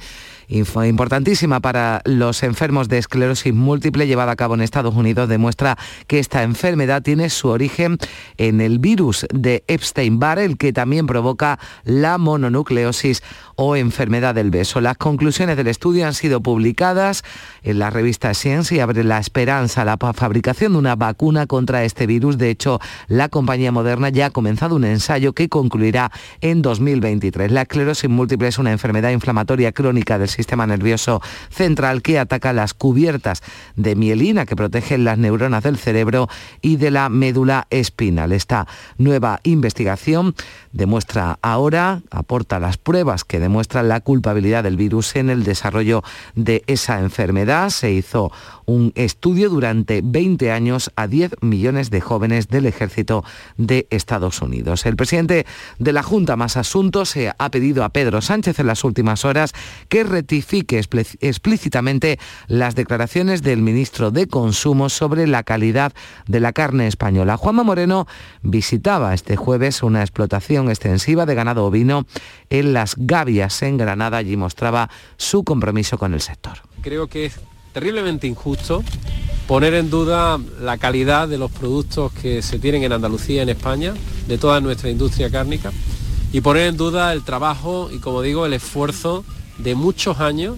info importantísima para los enfermos de esclerosis múltiple llevada a cabo en Estados Unidos demuestra que esta enfermedad tiene su origen en el virus de Epstein-Barr, el que también provoca la mononucleosis o enfermedad del beso. Las conclusiones del estudio han sido publicadas en la revista Science y abre la esperanza a la fabricación de una vacuna contra este virus. De hecho, la compañía Moderna ya ha comenzado un ensayo que concluirá en 2023. La esclerosis múltiple es una enfermedad inflamatoria crónica del sistema nervioso central que ataca las cubiertas de mielina que protegen las neuronas del cerebro y de la médula espinal. Esta nueva investigación demuestra ahora, aporta las pruebas que demuestran la culpabilidad del virus en el desarrollo de esa enfermedad. Se hizo un estudio durante 20 años a 10 millones de jóvenes del ejército de Estados Unidos. El presidente de la Junta Más Asuntos se ha pedido a Pedro Sánchez en las últimas horas que rectifique explícitamente las declaraciones del ministro de Consumo sobre la calidad de la carne española. Juanma Moreno visitaba este jueves una explotación extensiva de ganado ovino en Las Gavias, en Granada. Allí mostraba su compromiso con el sector. Creo que terriblemente injusto poner en duda la calidad de los productos que se tienen en Andalucía, en España, de toda nuestra industria cárnica, y poner en duda el trabajo y, como digo, el esfuerzo de muchos años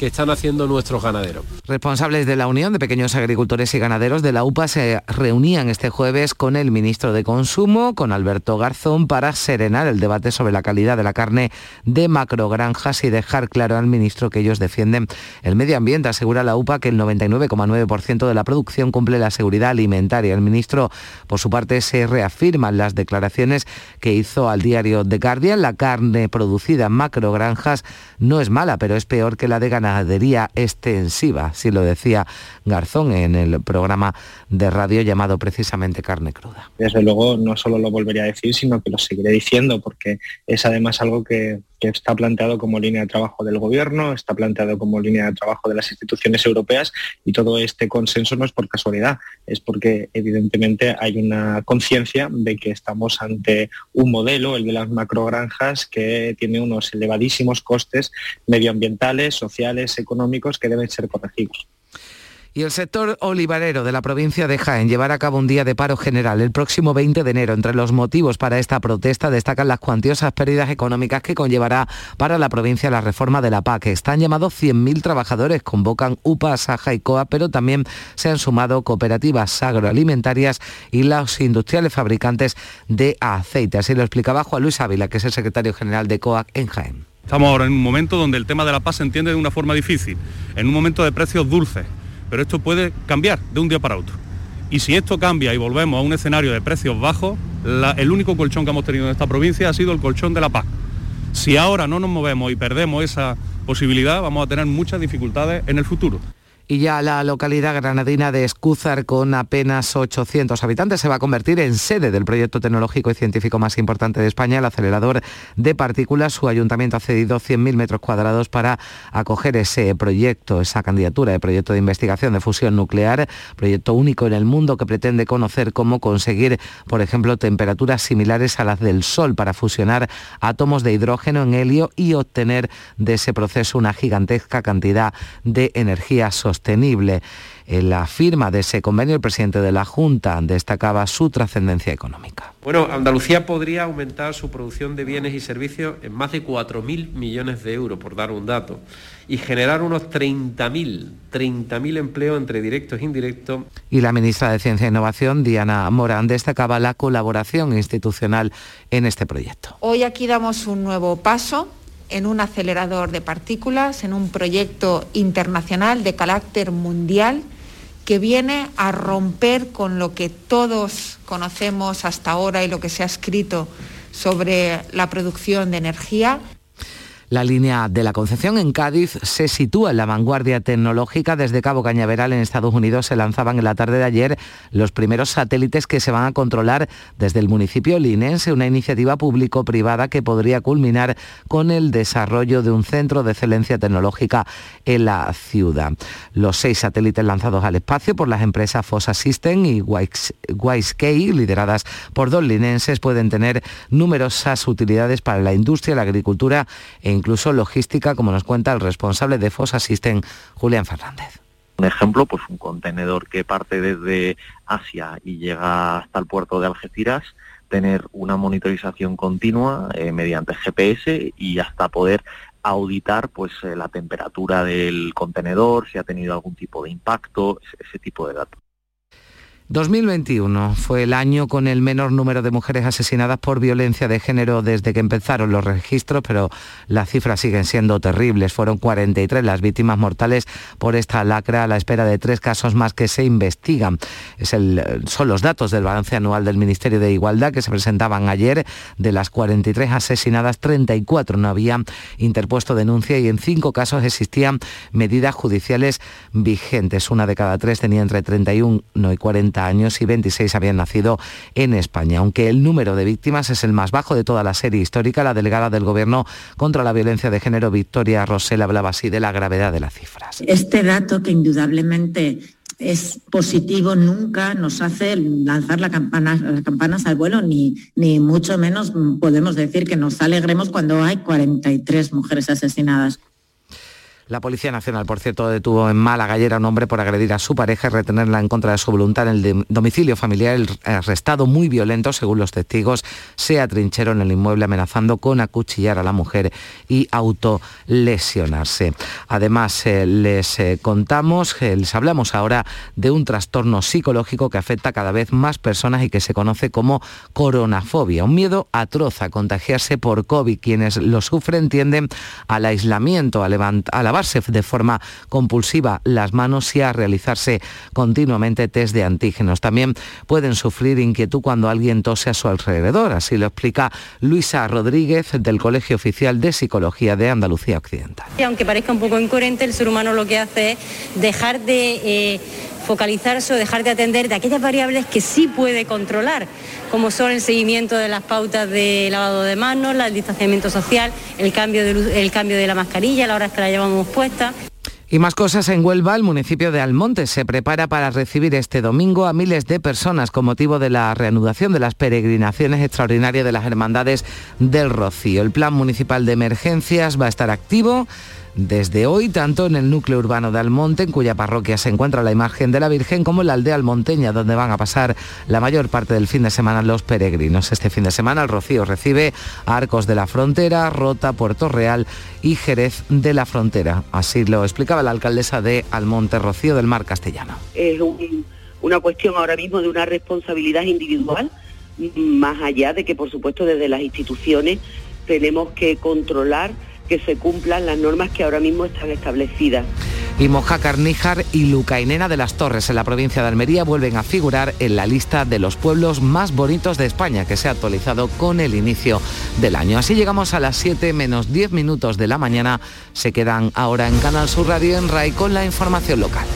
que están haciendo nuestros ganaderos. Responsables de la Unión de Pequeños Agricultores y Ganaderos de la UPA se reunían este jueves con el ministro de Consumo, con Alberto Garzón, para serenar el debate sobre la calidad de la carne de macrogranjas y dejar claro al ministro que ellos defienden el medio ambiente. Asegura la UPA que el 99,9% de la producción cumple la seguridad alimentaria. El ministro, por su parte, se reafirman las declaraciones que hizo al diario The Guardian. La carne producida en macrogranjas no es mala, pero es peor que la de ganado ganadería extensiva, así lo decía Garzón en el programa de radio llamado precisamente Carne Cruda. Desde luego no solo lo volvería a decir, sino que lo seguiré diciendo, porque es además algo que, que está planteado como línea de trabajo del Gobierno, está planteado como línea de trabajo de las instituciones europeas y todo este consenso no es por casualidad, es porque evidentemente hay una conciencia de que estamos ante un modelo, el de las macrogranjas, que tiene unos elevadísimos costes medioambientales, sociales, económicos que deben ser corregidos. Y el sector olivarero de la provincia de Jaén llevará a cabo un día de paro general el próximo 20 de enero. Entre los motivos para esta protesta destacan las cuantiosas pérdidas económicas que conllevará para la provincia la reforma de la PAC. Están llamados 100.000 trabajadores, convocan UPA, Saja y COA, pero también se han sumado cooperativas agroalimentarias y los industriales fabricantes de aceite. Así lo explicaba Juan Luis Ávila, que es el secretario general de COAC en Jaén. Estamos ahora en un momento donde el tema de la paz se entiende de una forma difícil, en un momento de precios dulces pero esto puede cambiar de un día para otro. Y si esto cambia y volvemos a un escenario de precios bajos, el único colchón que hemos tenido en esta provincia ha sido el colchón de la paz. Si ahora no nos movemos y perdemos esa posibilidad, vamos a tener muchas dificultades en el futuro y ya la localidad granadina de Escúzar, con apenas 800 habitantes, se va a convertir en sede del proyecto tecnológico y científico más importante de España, el acelerador de partículas. Su ayuntamiento ha cedido 100.000 metros cuadrados para acoger ese proyecto, esa candidatura de proyecto de investigación de fusión nuclear, proyecto único en el mundo que pretende conocer cómo conseguir, por ejemplo, temperaturas similares a las del Sol para fusionar átomos de hidrógeno en helio y obtener de ese proceso una gigantesca cantidad de energía sostenible sostenible. En la firma de ese convenio, el presidente de la Junta destacaba su trascendencia económica. Bueno, Andalucía podría aumentar su producción de bienes y servicios en más de 4.000 millones de euros, por dar un dato, y generar unos 30.000, 30.000 empleos entre directos e indirectos. Y la ministra de Ciencia e Innovación, Diana Morán, destacaba la colaboración institucional en este proyecto. Hoy aquí damos un nuevo paso en un acelerador de partículas, en un proyecto internacional de carácter mundial que viene a romper con lo que todos conocemos hasta ahora y lo que se ha escrito sobre la producción de energía. La línea de la Concepción en Cádiz se sitúa en la vanguardia tecnológica. Desde Cabo Cañaveral en Estados Unidos se lanzaban en la tarde de ayer los primeros satélites que se van a controlar desde el municipio linense, una iniciativa público-privada que podría culminar con el desarrollo de un centro de excelencia tecnológica en la ciudad. Los seis satélites lanzados al espacio por las empresas Fossa System y WiseKey, lideradas por dos linenses, pueden tener numerosas utilidades para la industria, la agricultura e incluso logística, como nos cuenta el responsable de FOS Asisten, Julián Fernández. Un ejemplo, pues un contenedor que parte desde Asia y llega hasta el puerto de Algeciras, tener una monitorización continua eh, mediante GPS y hasta poder auditar pues eh, la temperatura del contenedor, si ha tenido algún tipo de impacto, ese tipo de datos. 2021 fue el año con el menor número de mujeres asesinadas por violencia de género desde que empezaron los registros, pero las cifras siguen siendo terribles. Fueron 43 las víctimas mortales por esta lacra a la espera de tres casos más que se investigan. Son los datos del balance anual del Ministerio de Igualdad que se presentaban ayer. De las 43 asesinadas, 34 no habían interpuesto denuncia y en cinco casos existían medidas judiciales vigentes. Una de cada tres tenía entre 31 y 40 años y 26 habían nacido en España. Aunque el número de víctimas es el más bajo de toda la serie histórica, la delegada del Gobierno contra la violencia de género, Victoria Rosell, hablaba así de la gravedad de las cifras. Este dato que indudablemente es positivo, nunca nos hace lanzar la campana, las campanas al vuelo, ni, ni mucho menos podemos decir que nos alegremos cuando hay 43 mujeres asesinadas. La Policía Nacional, por cierto, detuvo en Málaga ayer a un hombre por agredir a su pareja y retenerla en contra de su voluntad en el domicilio familiar. El arrestado muy violento, según los testigos, se atrincheró en el inmueble amenazando con acuchillar a la mujer y autolesionarse. Además, eh, les eh, contamos, eh, les hablamos ahora de un trastorno psicológico que afecta a cada vez más personas y que se conoce como coronafobia, un miedo atroz a contagiarse por COVID. Quienes lo sufren tienden al aislamiento, a levantar, a lavar de forma compulsiva las manos y a realizarse continuamente test de antígenos. También pueden sufrir inquietud cuando alguien tose a su alrededor. Así lo explica Luisa Rodríguez del Colegio Oficial de Psicología de Andalucía Occidental. Y aunque parezca un poco incoherente, el ser humano lo que hace es dejar de eh, focalizarse o dejar de atender de aquellas variables que sí puede controlar, como son el seguimiento de las pautas de lavado de manos, el distanciamiento social, el cambio de, cambio de la mascarilla, la hora que la llevamos puesta. Y más cosas en Huelva, el municipio de Almonte se prepara para recibir este domingo a miles de personas con motivo de la reanudación de las peregrinaciones extraordinarias de las hermandades del Rocío. El plan municipal de emergencias va a estar activo desde hoy, tanto en el núcleo urbano de Almonte, en cuya parroquia se encuentra la imagen de la Virgen, como en la aldea almonteña, donde van a pasar la mayor parte del fin de semana los peregrinos. Este fin de semana el Rocío recibe Arcos de la Frontera, Rota, Puerto Real y Jerez de la Frontera. Así lo explicaba la alcaldesa de Almonte, Rocío del Mar Castellano. Es una cuestión ahora mismo de una responsabilidad individual, más allá de que, por supuesto, desde las instituciones tenemos que controlar que se cumplan las normas que ahora mismo están establecidas. Y Moja Carníjar y Lucainena de las Torres en la provincia de Almería vuelven a figurar en la lista de los pueblos más bonitos de España que se ha actualizado con el inicio del año. Así llegamos a las 7 menos 10 minutos de la mañana. Se quedan ahora en Canal Sur Radio en RAI con la información local.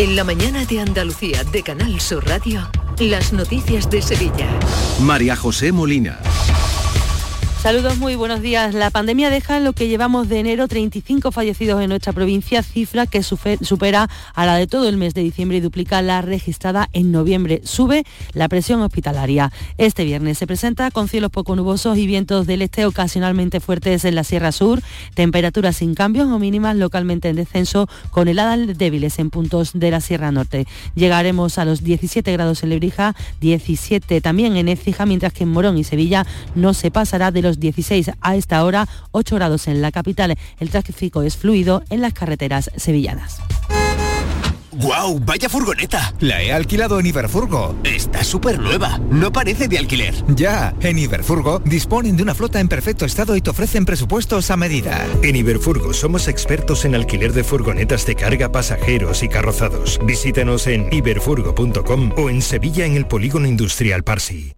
En la mañana de Andalucía de Canal Sur Radio. Las noticias de Sevilla. María José Molina. Saludos, muy buenos días. La pandemia deja en lo que llevamos de enero 35 fallecidos en nuestra provincia, cifra que supera a la de todo el mes de diciembre y duplica la registrada en noviembre. Sube la presión hospitalaria. Este viernes se presenta con cielos poco nubosos y vientos del este ocasionalmente fuertes en la Sierra Sur, temperaturas sin cambios o mínimas localmente en descenso, con heladas débiles en puntos de la Sierra Norte. Llegaremos a los 17 grados en Lebrija, 17 también en Écija, mientras que en Morón y Sevilla no se pasará de los 16 a esta hora, 8 grados en la capital. El tráfico es fluido en las carreteras sevillanas. ¡Guau! Wow, ¡Vaya furgoneta! La he alquilado en Iberfurgo. Está súper nueva. No parece de alquiler. Ya, en Iberfurgo disponen de una flota en perfecto estado y te ofrecen presupuestos a medida. En Iberfurgo somos expertos en alquiler de furgonetas de carga, pasajeros y carrozados. Visítanos en iberfurgo.com o en Sevilla en el Polígono Industrial Parsi.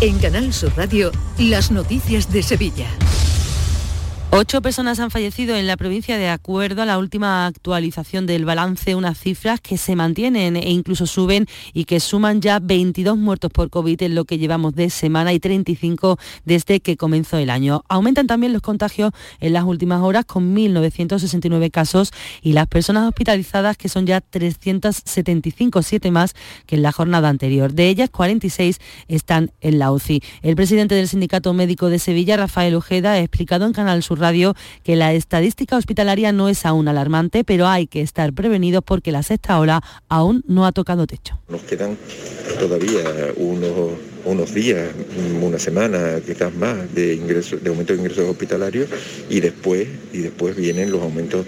En Canal Sur Radio, las noticias de Sevilla. Ocho personas han fallecido en la provincia de acuerdo a la última actualización del balance, unas cifras que se mantienen e incluso suben y que suman ya 22 muertos por COVID en lo que llevamos de semana y 35 desde que comenzó el año. Aumentan también los contagios en las últimas horas con 1.969 casos y las personas hospitalizadas que son ya 375, siete más que en la jornada anterior. De ellas, 46 están en la UCI. El presidente del Sindicato Médico de Sevilla, Rafael Ojeda, ha explicado en Canal Sur Radio que la estadística hospitalaria no es aún alarmante, pero hay que estar prevenidos porque la sexta ola aún no ha tocado techo. Nos quedan todavía unos, unos días, una semana, quizás más, de, ingresos, de aumento de ingresos hospitalarios y después, y después vienen los aumentos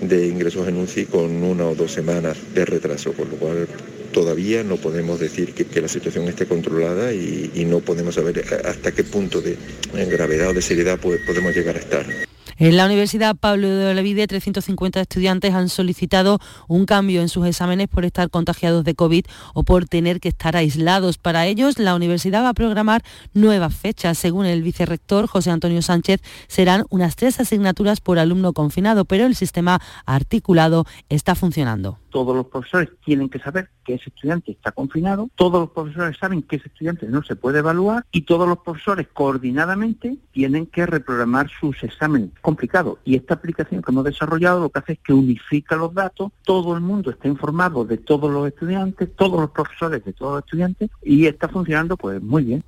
de ingresos en UCI con una o dos semanas de retraso, con lo cual todavía no podemos decir que, la situación esté controlada y, y, no podemos saber hasta qué punto de gravedad o de seriedad podemos llegar a estar. En la Universidad Pablo de Olavide, 350 estudiantes han solicitado un cambio en sus exámenes por estar contagiados de COVID o por tener que estar aislados. Para ellos, la universidad va a programar nuevas fechas. Según el vicerrector José Antonio Sánchez, serán unas tres asignaturas por alumno confinado, pero el sistema articulado está funcionando todos los profesores tienen que saber que ese estudiante está confinado, todos los profesores saben que ese estudiante no se puede evaluar y todos los profesores coordinadamente tienen que reprogramar sus exámenes. Complicado. Y esta aplicación que hemos desarrollado lo que hace es que unifica los datos, todo el mundo está informado de todos los estudiantes, todos los profesores de todos los estudiantes y está funcionando pues muy bien.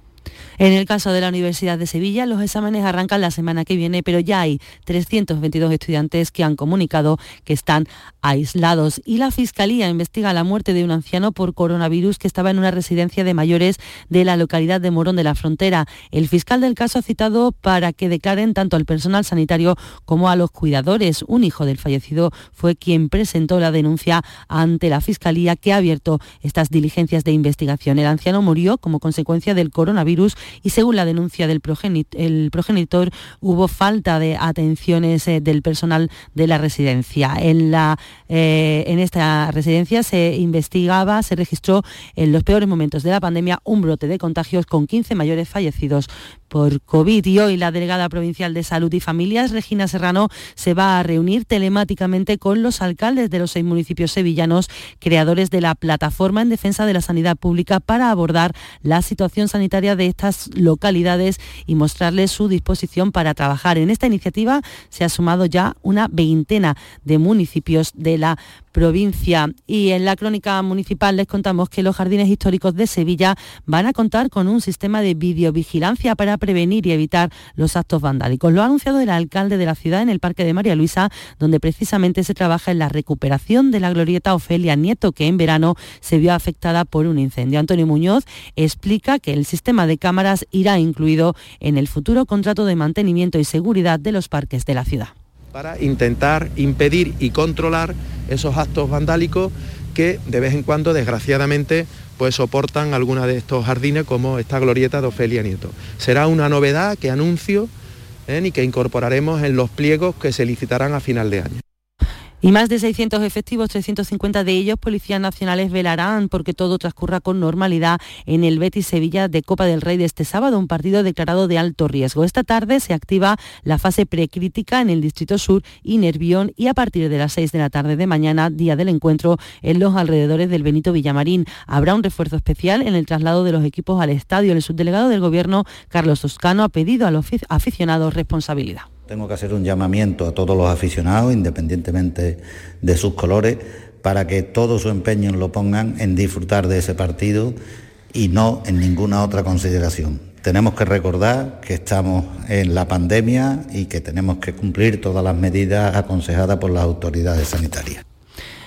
En el caso de la Universidad de Sevilla, los exámenes arrancan la semana que viene, pero ya hay 322 estudiantes que han comunicado que están aislados. Y la Fiscalía investiga la muerte de un anciano por coronavirus que estaba en una residencia de mayores de la localidad de Morón de la Frontera. El fiscal del caso ha citado para que declaren tanto al personal sanitario como a los cuidadores. Un hijo del fallecido fue quien presentó la denuncia ante la Fiscalía que ha abierto estas diligencias de investigación. El anciano murió como consecuencia del coronavirus y según la denuncia del progenitor, hubo falta de atenciones eh, del personal de la residencia. En, la, eh, en esta residencia se investigaba, se registró en los peores momentos de la pandemia un brote de contagios con 15 mayores fallecidos por COVID. Y hoy la delegada provincial de Salud y Familias, Regina Serrano, se va a reunir telemáticamente con los alcaldes de los seis municipios sevillanos, creadores de la plataforma en defensa de la sanidad pública, para abordar la situación sanitaria de estas localidades y mostrarles su disposición para trabajar. En esta iniciativa se ha sumado ya una veintena de municipios de la provincia. Y en la crónica municipal les contamos que los jardines históricos de Sevilla van a contar con un sistema de videovigilancia para prevenir y evitar los actos vandálicos. Lo ha anunciado el alcalde de la ciudad en el Parque de María Luisa, donde precisamente se trabaja en la recuperación de la glorieta Ofelia Nieto, que en verano se vio afectada por un incendio. Antonio Muñoz explica que el sistema de cámaras irá incluido en el futuro contrato de mantenimiento y seguridad de los parques de la ciudad para intentar impedir y controlar esos actos vandálicos que de vez en cuando, desgraciadamente, pues soportan alguna de estos jardines como esta glorieta de Ofelia Nieto. Será una novedad que anuncio ¿eh? y que incorporaremos en los pliegos que se licitarán a final de año. Y más de 600 efectivos, 350 de ellos policías nacionales velarán porque todo transcurra con normalidad en el Betis Sevilla de Copa del Rey de este sábado, un partido declarado de alto riesgo. Esta tarde se activa la fase precrítica en el Distrito Sur y Nervión y a partir de las 6 de la tarde de mañana, día del encuentro, en los alrededores del Benito Villamarín. Habrá un refuerzo especial en el traslado de los equipos al estadio. El subdelegado del Gobierno, Carlos Toscano, ha pedido a los aficionados responsabilidad. Tengo que hacer un llamamiento a todos los aficionados, independientemente de sus colores, para que todo su empeño lo pongan en disfrutar de ese partido y no en ninguna otra consideración. Tenemos que recordar que estamos en la pandemia y que tenemos que cumplir todas las medidas aconsejadas por las autoridades sanitarias.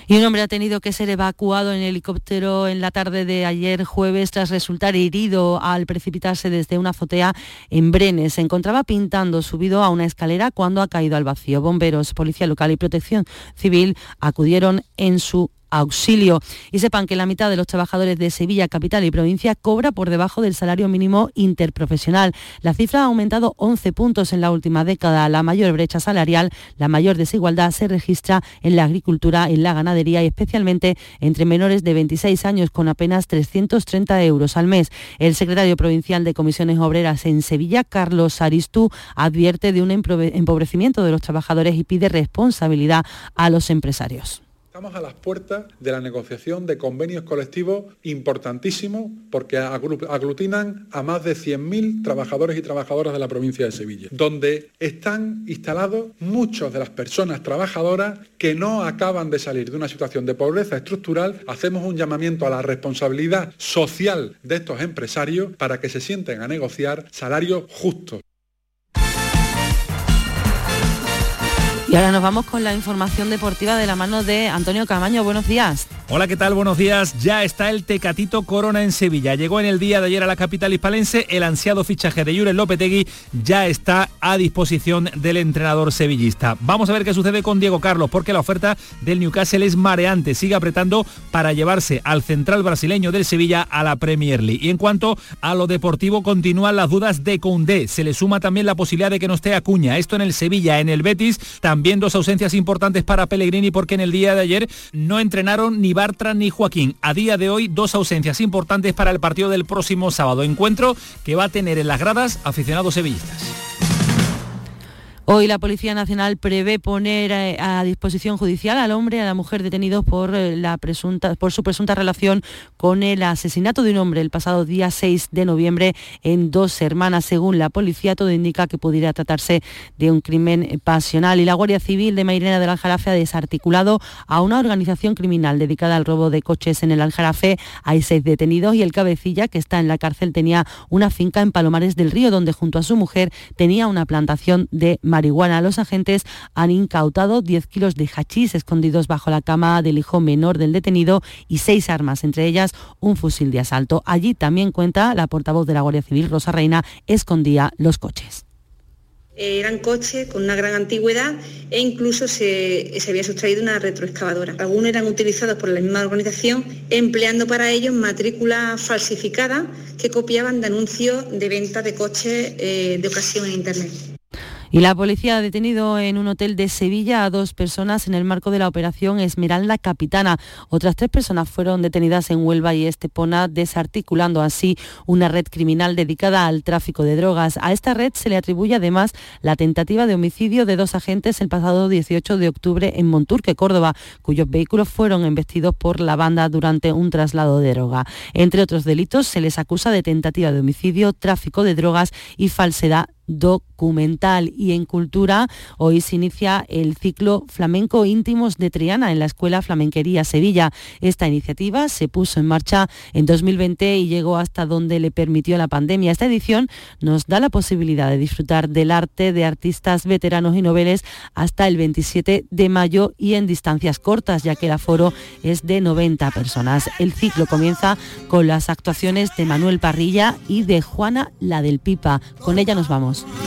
Y un hombre ha tenido que ser evacuado en helicóptero en la tarde de ayer jueves tras resultar herido al precipitarse desde una azotea en Brenes. Se encontraba pintando subido a una escalera cuando ha caído al vacío. Bomberos, policía local y protección civil acudieron en su auxilio. Y sepan que la mitad de los trabajadores de Sevilla, capital y provincia cobra por debajo del salario mínimo interprofesional. La cifra ha aumentado 11 puntos en la última década. La mayor brecha salarial, la mayor desigualdad se registra en la agricultura, en la ganadería y especialmente entre menores de 26 años con apenas 330 euros al mes. El secretario provincial de Comisiones Obreras en Sevilla, Carlos Aristú, advierte de un empobrecimiento de los trabajadores y pide responsabilidad a los empresarios. Estamos a las puertas de la negociación de convenios colectivos importantísimos porque aglutinan a más de 100.000 trabajadores y trabajadoras de la provincia de Sevilla, donde están instalados muchas de las personas trabajadoras que no acaban de salir de una situación de pobreza estructural. Hacemos un llamamiento a la responsabilidad social de estos empresarios para que se sienten a negociar salarios justos. Y ahora nos vamos con la información deportiva de la mano de Antonio Camaño. Buenos días. Hola, ¿qué tal? Buenos días. Ya está el Tecatito Corona en Sevilla. Llegó en el día de ayer a la capital hispalense. El ansiado fichaje de Jure Lopetegui ya está a disposición del entrenador sevillista. Vamos a ver qué sucede con Diego Carlos, porque la oferta del Newcastle es mareante. Sigue apretando para llevarse al central brasileño del Sevilla a la Premier League. Y en cuanto a lo deportivo, continúan las dudas de Koundé. Se le suma también la posibilidad de que no esté Acuña. Esto en el Sevilla, en el Betis, también dos ausencias importantes para Pellegrini porque en el día de ayer no entrenaron ni Bartra ni Joaquín. A día de hoy dos ausencias importantes para el partido del próximo sábado. Encuentro que va a tener en las gradas aficionados sevillistas. Hoy la Policía Nacional prevé poner eh, a disposición judicial al hombre y a la mujer detenidos por, eh, la presunta, por su presunta relación con el asesinato de un hombre el pasado día 6 de noviembre en dos hermanas. Según la policía, todo indica que pudiera tratarse de un crimen pasional. Y la Guardia Civil de Mairena del Aljarafe ha desarticulado a una organización criminal dedicada al robo de coches en el Aljarafe. Hay seis detenidos y el cabecilla, que está en la cárcel, tenía una finca en Palomares del Río, donde junto a su mujer tenía una plantación de marihuana. Los agentes han incautado 10 kilos de hachís escondidos bajo la cama del hijo menor del detenido y seis armas, entre ellas un fusil de asalto. Allí también cuenta la portavoz de la Guardia Civil, Rosa Reina, escondía los coches. Eran coches con una gran antigüedad e incluso se, se, había sustraído una retroexcavadora. Algunos eran utilizados por la misma organización empleando para ellos matrículas falsificadas que copiaban de anuncios de venta de coches eh, de ocasión en Internet. Y la policía ha detenido en un hotel de Sevilla a dos personas en el marco de la operación Esmeralda Capitana. Otras tres personas fueron detenidas en Huelva y Estepona, desarticulando así una red criminal dedicada al tráfico de drogas. A esta red se le atribuye además la tentativa de homicidio de dos agentes el pasado 18 de octubre en Monturque, Córdoba, cuyos vehículos fueron embestidos por la banda durante un traslado de droga. Entre otros delitos, se les acusa de tentativa de homicidio, tráfico de drogas y falsedad documental y en cultura hoy se inicia el ciclo Flamenco Íntimos de Triana en la Escuela Flamenquería Sevilla. Esta iniciativa se puso en marcha en 2020 y llegó hasta donde le permitió la pandemia. Esta edición nos da la posibilidad de disfrutar del arte de artistas veteranos y noveles hasta el 27 de mayo y en distancias cortas, ya que el aforo es de 90 personas. El ciclo comienza con las actuaciones de Manuel Parrilla y de Juana la del Pipa. Con ella nos vamos. Dios.